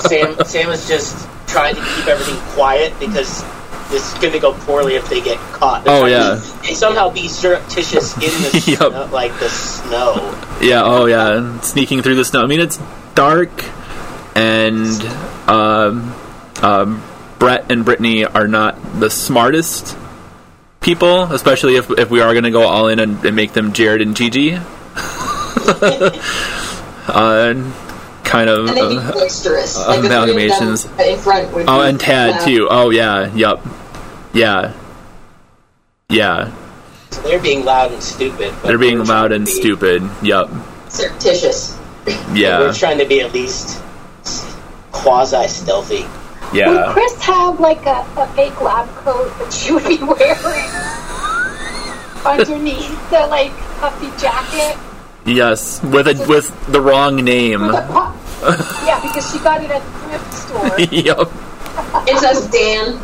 Sam Sam is just trying to keep everything quiet because this is going to go poorly if they get caught. Oh, They're yeah. trying to somehow be surreptitious in the Yep. snow, like the snow. Yeah, oh yeah, sneaking through the snow. I mean, it's dark, and um, um, Brett and Brittany are not the smartest people, especially if if we are going to go all in and, and make them Jared and Gigi. uh, kind of. And they'd be uh, boisterous. uh, like the three of them amalgamations. in front oh, and Tad loud. too. Oh yeah, yup, yeah, yeah. So they're being loud and stupid. but They're being loud and be- stupid. Yup, Surreptitious. yeah, We're trying to be at least quasi stealthy. Yeah. Would yeah. Chris have like a, a fake lab coat that she would be wearing underneath the like puffy jacket? Yes, with a with the wrong name. yeah, because she got it at the thrift store. yup. It says Dan.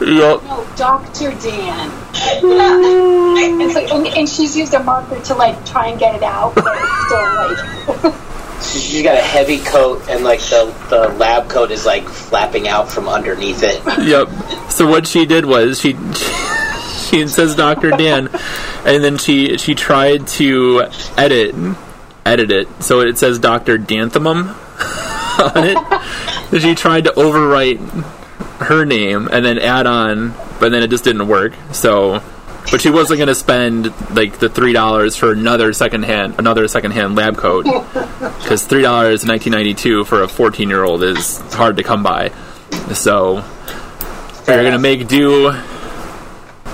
Yup. No, Dr. Dan. and, so, and, and she's used a marker to like try and get it out, but it's still like. She- She's got a heavy coat, and like the the lab coat is like flapping out from underneath it. Yep. So what she did was she she says Dr. Dan and then she she tried to edit edit it so it says Dr. Danthemum on it. And she tried to overwrite her name and then add on but then it just didn't work. So but she wasn't going to spend like the three dollars for another secondhand another secondhand lab coat because three dollars in 1992 for a 14 year old is hard to come by. So you're gonna make do.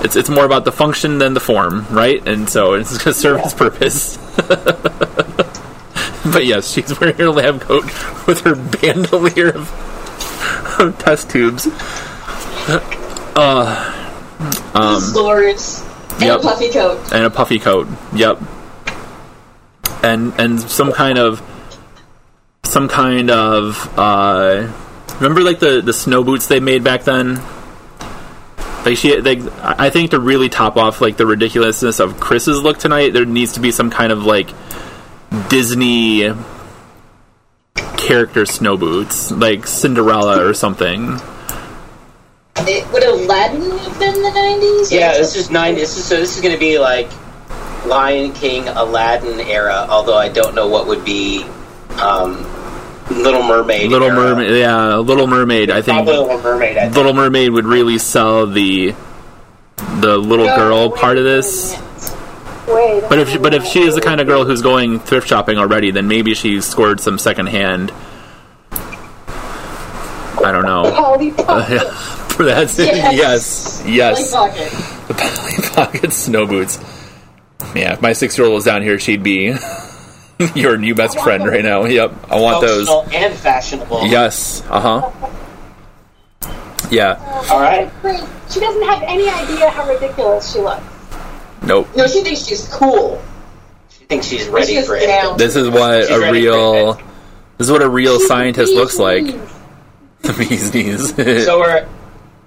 It's it's more about the function than the form, right? And so it's gonna serve its purpose. but yes, she's wearing her lab coat with her bandolier of, of test tubes. Um, Slurs. And Yep. a puffy coat. and a puffy coat. Yep. And and some kind of some kind of uh remember like the the snow boots they made back then? Like she like I think to really top off like the ridiculousness of Chris's look tonight, there needs to be some kind of like Disney character snow boots, like Cinderella or something. It, would Aladdin have been the 90s? Yeah, this is nine. This is so. This is going to be like Lion King, Aladdin era. Although I don't know what would be um, Little Mermaid. Little era. Mermaid, yeah, Little Mermaid. I think Probably Little Mermaid. I think. Little Mermaid would really sell the the little girl wait part of this. Wait. But if she, but if she is the kind of girl who's going thrift shopping already, then maybe she scored some secondhand. I don't know. Polly Pocket. That's it. Yes, yes. Like pocket. The Polly Pocket snow boots. Yeah, if my six year old was down here, she'd be your new best friend right now. Yep, I want those. And fashionable. Yes. Uh huh. Yeah. All right. She doesn't have any idea how ridiculous she looks. Nope. No, she thinks she's cool. She thinks she's ready She's for it. down. This is what She's a real. This is what a real She's scientist bees looks like. knees. The bee's knees. So we're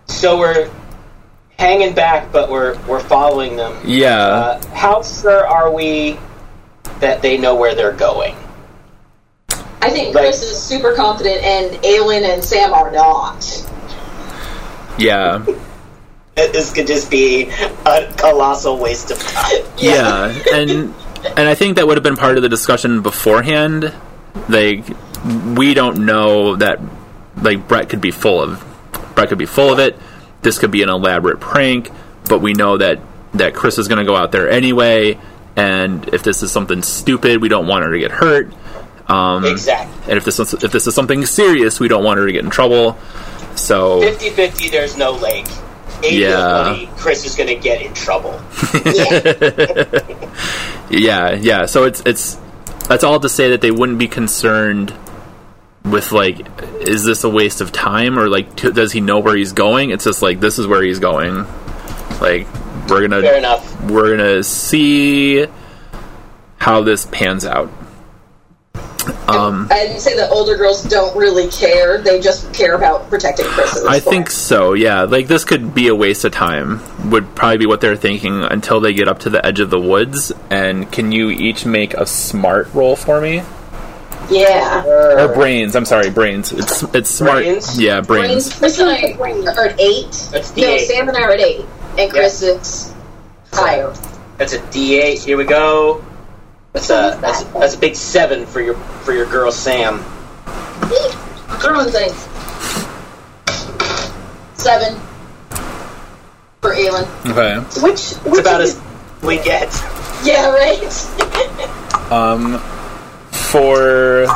so we're hanging back, but we're we're following them. yeah. Uh, how sure are we that they know where they're going? I think Right. Chris is super confident, and Aelin and Sam are not. yeah. This could just be a colossal waste of time. Yeah. And and I think that would have been part of the discussion beforehand. Like we don't know that like Brett could be full of Brett could be full of it. This could be an elaborate prank, but we know that that Chris is going to go out there anyway. And if this is something stupid, we don't want her to get hurt. Um, Exactly. And if this is, if this is something serious, we don't want her to get in trouble. So 50-50, there's no lake. 80 Yeah. 20, Chris is going to get in trouble. yeah, yeah. So it's it's that's all to say that they wouldn't be concerned with like, is this a waste of time or like, t- does he know where he's going? It's just like this is where he's going. Like we're gonna Fair enough. we're gonna see how this pans out. Um, I'd say the older girls don't really care; they just care about protecting Chris. I point. think so. Yeah, like this could be a waste of time. Would probably be what they're thinking until they get up to the edge of the woods. And can you each make a smart roll for me? Yeah. or brains. I'm sorry, brains. It's it's smart. Brains? Yeah, brains. Chris and I are at eight. That's No, D8. Sam and I are at eight, and Chris is higher. That's a D8. Here we go. That's a that's, that's a big seven for your for your girl Sam. Throwing things. Seven for Aelin. Okay. Which It's which about is, as we get. Yeah, right. Um, for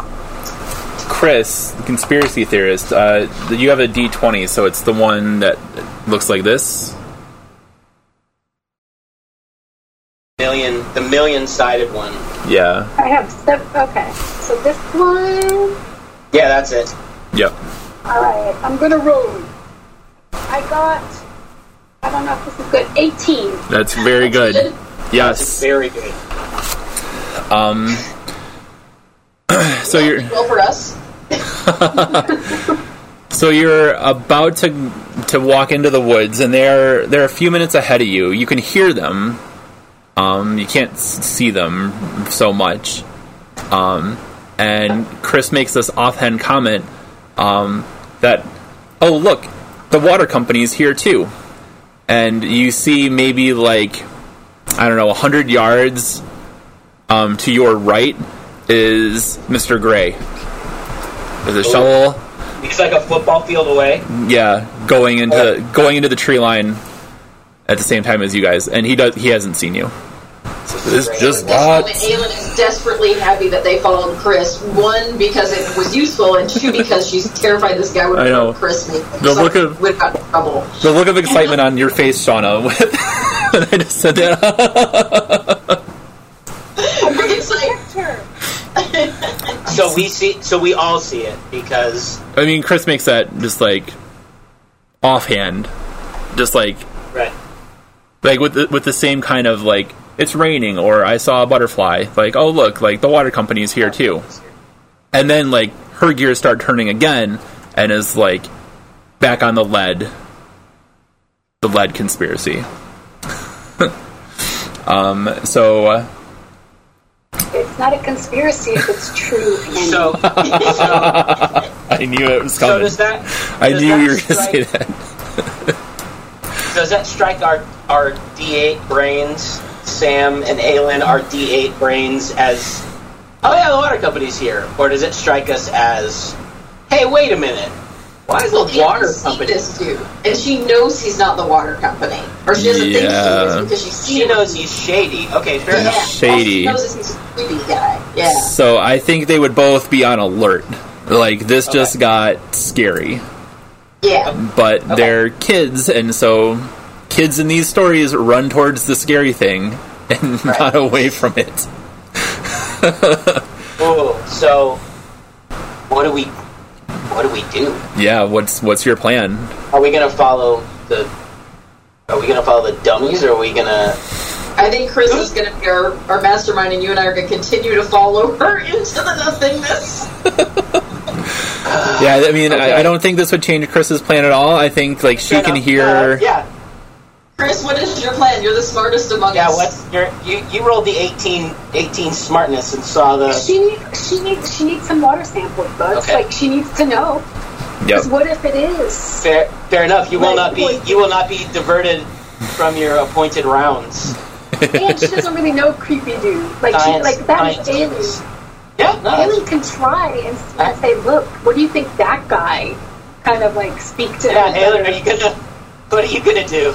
Chris, the conspiracy theorist, uh, you have a D20, so it's the one that looks like this. Million the million sided one. Yeah. I have seven. Okay, so this one. Yeah, that's it. Yep. All right, I'm gonna roll. I got. I don't know if this is good. 18. That's very good. It's Yes. very good. Um. So you're Well for us. so you're about to to walk into the woods, and they're they're a few minutes ahead of you. You can hear them. Um, you can't see them so much. Um, and Chris makes this offhand comment um, that, oh look, the water company's here too. And you see maybe like I don't know, hundred yards um, to your right is Mr. Gray. There's a shovel. He's like a football field away. Yeah, going into going into the tree line at the same time as you guys, and he does he hasn't seen you. So this just At got Aelin is desperately happy that they followed Chris. One, because it was useful, and two, because she's terrified this guy would I know. Chris. me. The So look of- would have got trouble. the look of excitement on your face, Shauna. When I just said that. It's like, So we see. So we all see it because I mean, Chris makes that just like offhand, just like right. Like with the, with the same kind of like it's raining or I saw a butterfly. Like oh look, like the water company's here too. And then like her gears start turning again, and is like back on the lead, the lead conspiracy. um. So uh, It's not a conspiracy if it's true. And So so, I knew it was coming. so coming. does that? I does knew that you were going to say that. Does that strike our our D8 brains, Sam and Aelin, our D8 brains as, oh yeah, the water company's here, or does it strike us as, hey, wait a minute, why is the Aelin water company? this dude, and she knows he's not the water company, or she doesn't think Yeah. he is because she's seen She him. knows he's shady. Okay, fair Yeah, enough. all Shady. she knows is he's a creepy guy. Yeah. So I think they would both be on alert. Like this just got scary. Yeah. but they're kids, and so kids in these stories run towards the scary thing and not away from it. Oh, so what do we what do we do? Yeah, what's what's your plan? Are we gonna follow the? Are we gonna follow the dummies, or are we gonna? I think Chris is going to be our, our mastermind, and you and I are going to continue to follow her into the nothingness. Yeah, I mean, Okay. I, I don't think this would change Chris's plan at all. I think like she Fair can enough. hear. Uh, yeah, Chris, what is your plan? You're the smartest among yeah. us. What's your? You you rolled the 18, 18 smartness and saw the. she needs she needs she needs some water samples, bugs. Okay. Like she needs to know. Yep. What if it is? Fair, fair enough. You will not be. You will not be diverted from your appointed rounds. and she doesn't really know creepy dude. Like she like that science alien. Yeah, no, can try and, and say, look, what do you think that guy kind of like speak to yeah. him? Are you gonna? What are you gonna do?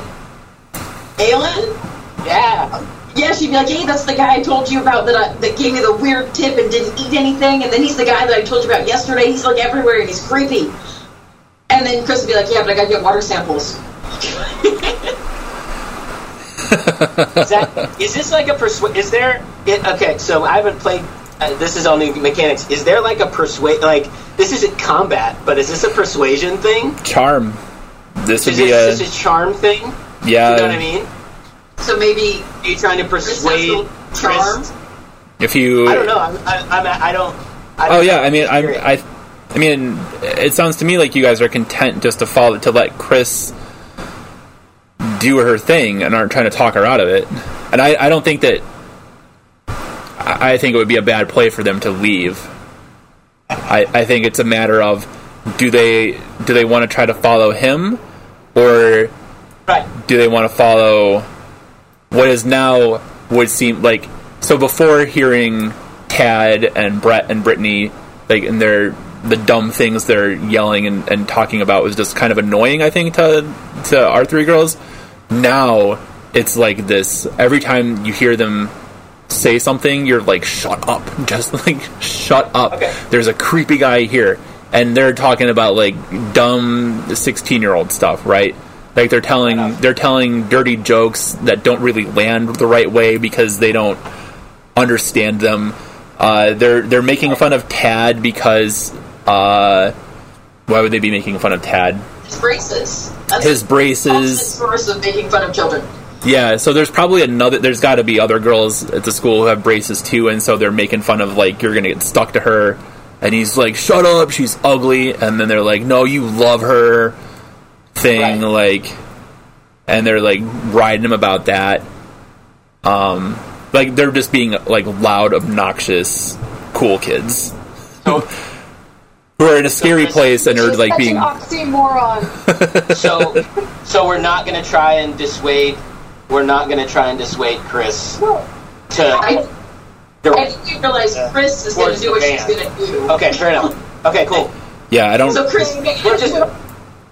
Aelin? Yeah. Yeah, she'd be like, hey, that's the guy I told you about that, I, that gave me the weird tip and didn't eat anything, and then he's the guy that I told you about yesterday. He's like everywhere and he's creepy. And then Chris would be like, yeah, but I gotta get water samples. Is that? is this like a persuade? Is there? It, okay, so I haven't played. Uh, this is all new mechanics. Is there like a persuade? Like this isn't combat, but is this a persuasion thing? Charm. This would Is be this, a this a charm thing? yeah. You know what I mean? So maybe you're you trying to persuade charm. Chris? If you, I don't know. I'm. I, I'm. I don't. I Oh don't yeah, I mean, I'm. I, I mean, it sounds to me like you guys are content just to follow to let Chris do her thing and aren't trying to talk her out of it. And I, I don't think that. I think it would be a bad play for them to leave I, I think it's a matter of do they do they want to try to follow him or Right. do they want to follow what is now would seem like so before hearing Tad and Brett and Brittany like and their the dumb things they're yelling and, and talking about was just kind of annoying I think to to our three girls now it's like this. Every time you hear them say something you're like shut up. Just like shut up. Okay. there's a creepy guy here and they're talking about like dumb 16 year old stuff right? Like they're telling they're telling dirty jokes that don't really land the right way because they don't understand them. Uh, they're they're making fun of Tad because uh, why would they be making fun of Tad braces. That's his braces constant source of making fun of children. yeah, so there's probably another. There's got to be other girls at the school who have braces too, and so they're making fun of like you're gonna get stuck to her, and he's like, "Shut up, she's ugly," and then they're like, "No, you love her," thing Right. like, and they're like riding him about that. Um, like they're just being like loud, obnoxious, cool kids So, who are in a scary place and are She's like being an oxymoron. so, so we're not going to try and dissuade. We're not going to try and dissuade Chris No, to. I, the- I think you realize Chris is going to do what the she's going to do. okay, fair enough. Okay, cool. yeah. I don't. So Chris, We're just to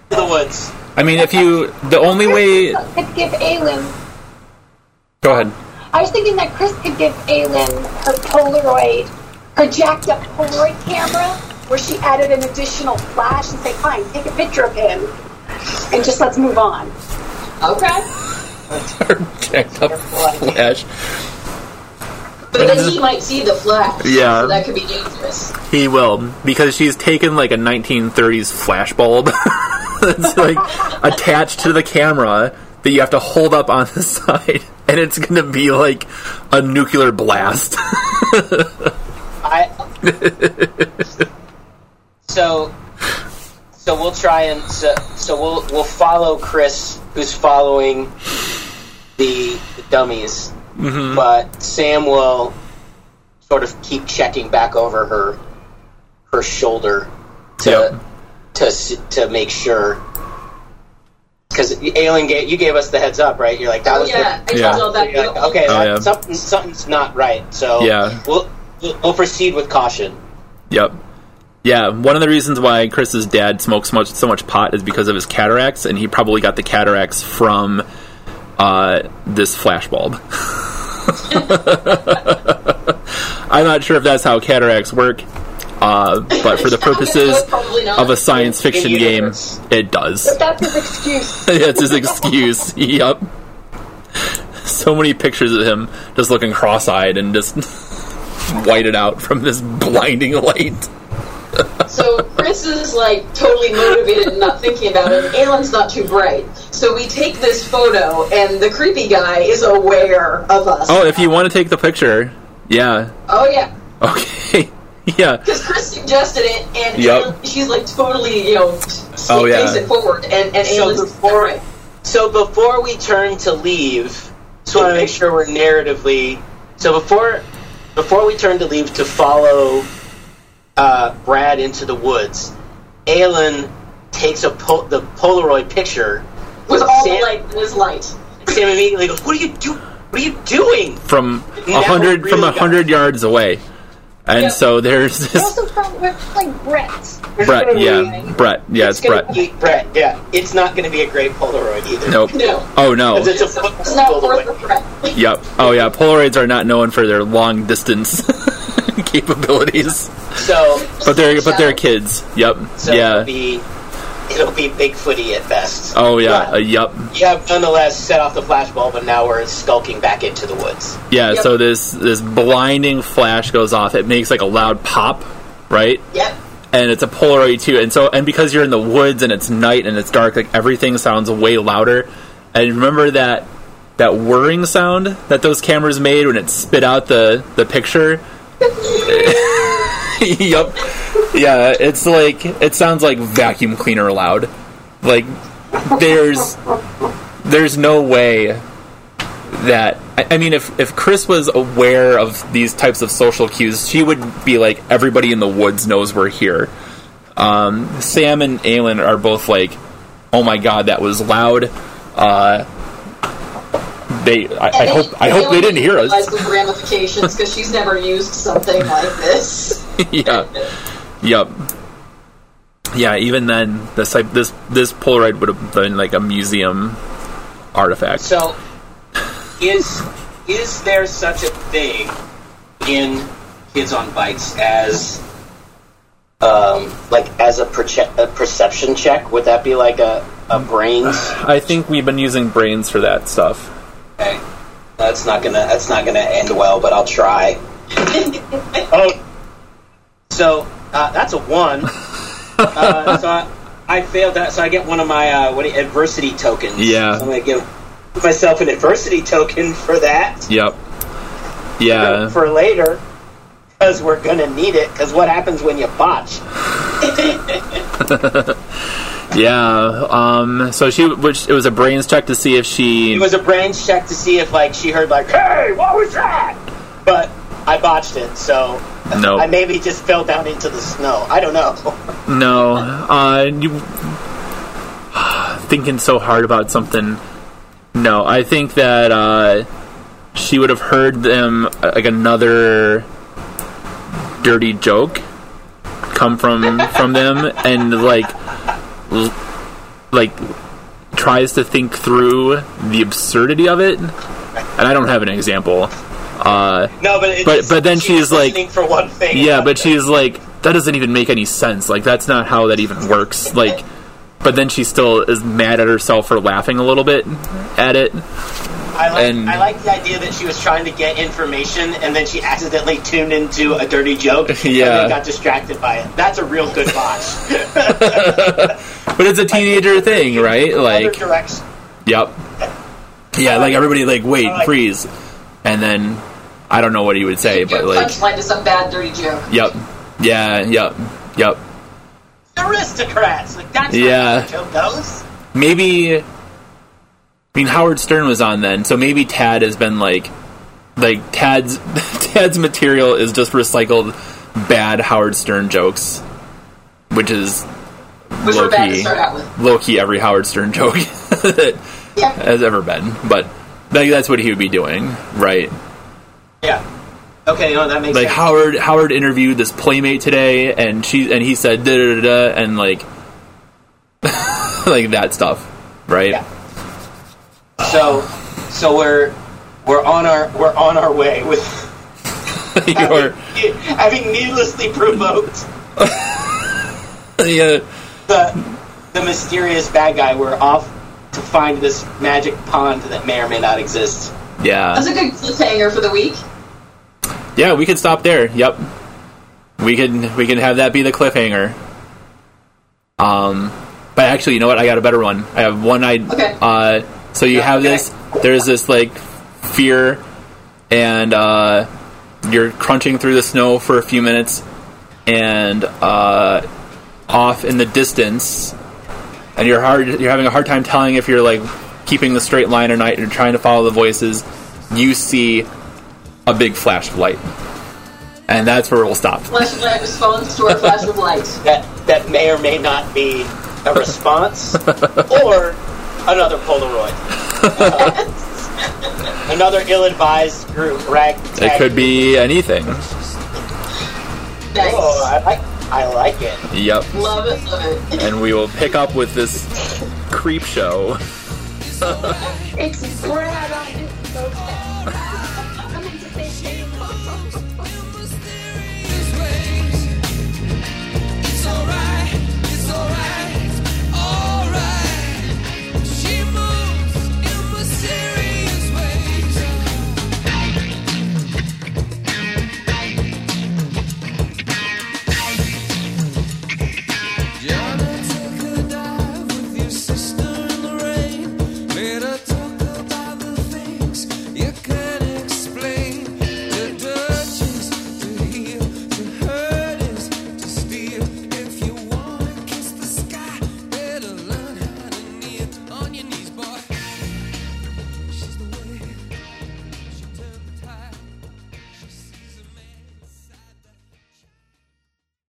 the woods. I mean, if you the only way. could give Aelin. Go ahead. I was thinking that Chris could give Aelin her Polaroid, her jacked up Polaroid camera, where she added an additional flash and say, "Fine, take a picture of him," and just let's move on. okay. Jacked up flash. But then he might see the flash. Yeah. So that could be dangerous. He will because she's taken like a 1930s flash bulb that's like attached to the camera that you have to hold up on the side, and it's gonna be like a nuclear blast. I. so, so we'll try and so, so we'll we'll follow Chris, who's following the, the dummies, mm-hmm. but Sam will sort of keep checking back over her her shoulder to Yep. to to make sure. Because Aelin gave you gave us the heads up, right? You're like that Oh was the- yeah, I Yeah. told you that. you're like, okay, Oh, yeah. something, something's not right. So Yeah. we'll we'll proceed with caution. yep. Yeah, one of the reasons why Chris's dad smokes so much, so much pot is because of his cataracts, and he probably got the cataracts from uh, this flash bulb. I'm not sure if that's how cataracts work, uh, but for the purposes of a science fiction game, it does. That's his excuse. That's his excuse. yep. So many pictures of him just looking cross-eyed and just whited out from this blinding light. So Chris is like totally motivated and not thinking about it. Aelin's not too bright. So we take this photo, and the creepy guy is aware of us. Oh, if you want to take the picture, yeah. Oh yeah, Okay. yeah. because Chris suggested it, and Yep. Aelin- she's like totally, you know, s- Oh, yeah. facing forward, and and So Aelin's before- right. So before we turn to leave, just want to make sure we're narratively. So before before we turn to leave to follow uh, Brad into the woods, Aelin takes a pol- the Polaroid picture. with all Sam- the light in his light. Sam immediately goes, "What are you do? What are you doing?" From a hundred we're from a hundred yards away. And Yeah. so there's this also from we're like Brett. Brett, yeah. Brett. Yeah, it's, gonna Brett. Be, Brett, yeah. It's not going to be a great Polaroid either. Nope. No, Oh no. 'Cause it's a it's not worth away. the threat. Yep. Oh yeah. Polaroids are not known for their long distance capabilities, So, but they're but they're kids. Yep. so it'll be it'll be Bigfooty at best. Oh yeah. But- Uh, yep. You have nonetheless set off the flashbulb, and now we're skulking back into the woods. Yeah. Yep. So this this blinding flash goes off. It makes like a loud pop, right? Yep. and it's a Polaroid too. And so, and because you're in the woods and it's night and it's dark, like everything sounds way louder. And remember that that whirring sound that those cameras made when it spit out the the picture. yep. Yeah, it's like it sounds like vacuum cleaner loud. Like there's there's no way that I, I mean, if if Chris was aware of these types of social cues, she would be like, everybody in the woods knows we're here. Um, Sam and Aelin are both like, oh my god, that was loud. Uh, they, I, I hope, I hope they didn't hear us. Realize the ramifications because she's never used something like this. yeah. Yep. Yeah. Even then, this type, this this Polaroid would have been like a museum artifact. So, is is there such a thing in Kids on Bikes as um, like as a, perce- a perception check? Would that be like a, a brains? I think we've been using brains for that stuff. Okay, that's not gonna that's not gonna end well, but I'll try. oh, so uh, that's a one. uh, so I, I failed that, so I get one of my uh, what you- adversity tokens. Yeah. so I'm gonna give myself an adversity token for that. Yep. Yeah. for later because we're gonna need it. Because what happens when you botch? Yeah. Um. So she, which it was a brains check to see if she. It was a brains check to see if like she heard like, "Hey, what was that?" But I botched it, so No. I maybe just fell down into the snow. I don't know. No. Uh. You. Thinking so hard about something. No, I think that uh, she would have heard them uh, like another dirty joke come from from them, and like like tries to think through the absurdity of it. And I don't have an example. Uh, No, but But- just- but then she was she's like- for one thing. yeah, but she's like, that doesn't even make any sense. Like, that's not how that even works. Like, but then she still is mad at herself for laughing a little bit at it. I like, and- I like the idea that she was trying to get information and then she accidentally tuned into a dirty joke and Yeah. then got distracted by it. That's a real good botch. But it's a teenager thing, right? Like, direction. yep. Yeah, uh, like everybody, like, wait, like- freeze. And then, I don't know what he would say, but like, punchline to some bad dirty joke. yep. Yeah, yep, yep. Aristocrats. Like that's Yeah. how the joke goes. maybe I mean Howard Stern was on then, so maybe Tad has been like like Tad's Tad's material is just recycled bad Howard Stern jokes, which is Which low were bad to key start out with. low key every Howard Stern joke that Yeah. has ever been. But like, that's what he would be doing, right? Yeah. Okay, no, that makes Like sense. Howard Howard interviewed this playmate today, and she and he said da da da, da and like like that stuff, right? Yeah. So, so we're we're on our we're on our way with You're- having, having needlessly provoked yeah. the the mysterious bad guy. We're off to find this magic pond that may or may not exist. Yeah. That's a good cliffhanger for the week. Yeah, we could stop there. Yep. We can we can have that be the cliffhanger. Um but actually, you know what? I got a better one. I have one I Okay. uh so you have okay. this there's this like fear and uh you're crunching through the snow for a few minutes and uh off in the distance and you're hard you're having a hard time telling if you're like keeping the straight line or not you're trying to follow the voices you see a big flash of light and that's where we'll stop Flash of light responds to our flash of light. That that may or may not be a response or another Polaroid. another ill-advised group rag. it could be anything Nice. Oh, I like I like it. yep Love it, love it. and we will pick up with this creep show It's Brad on Instant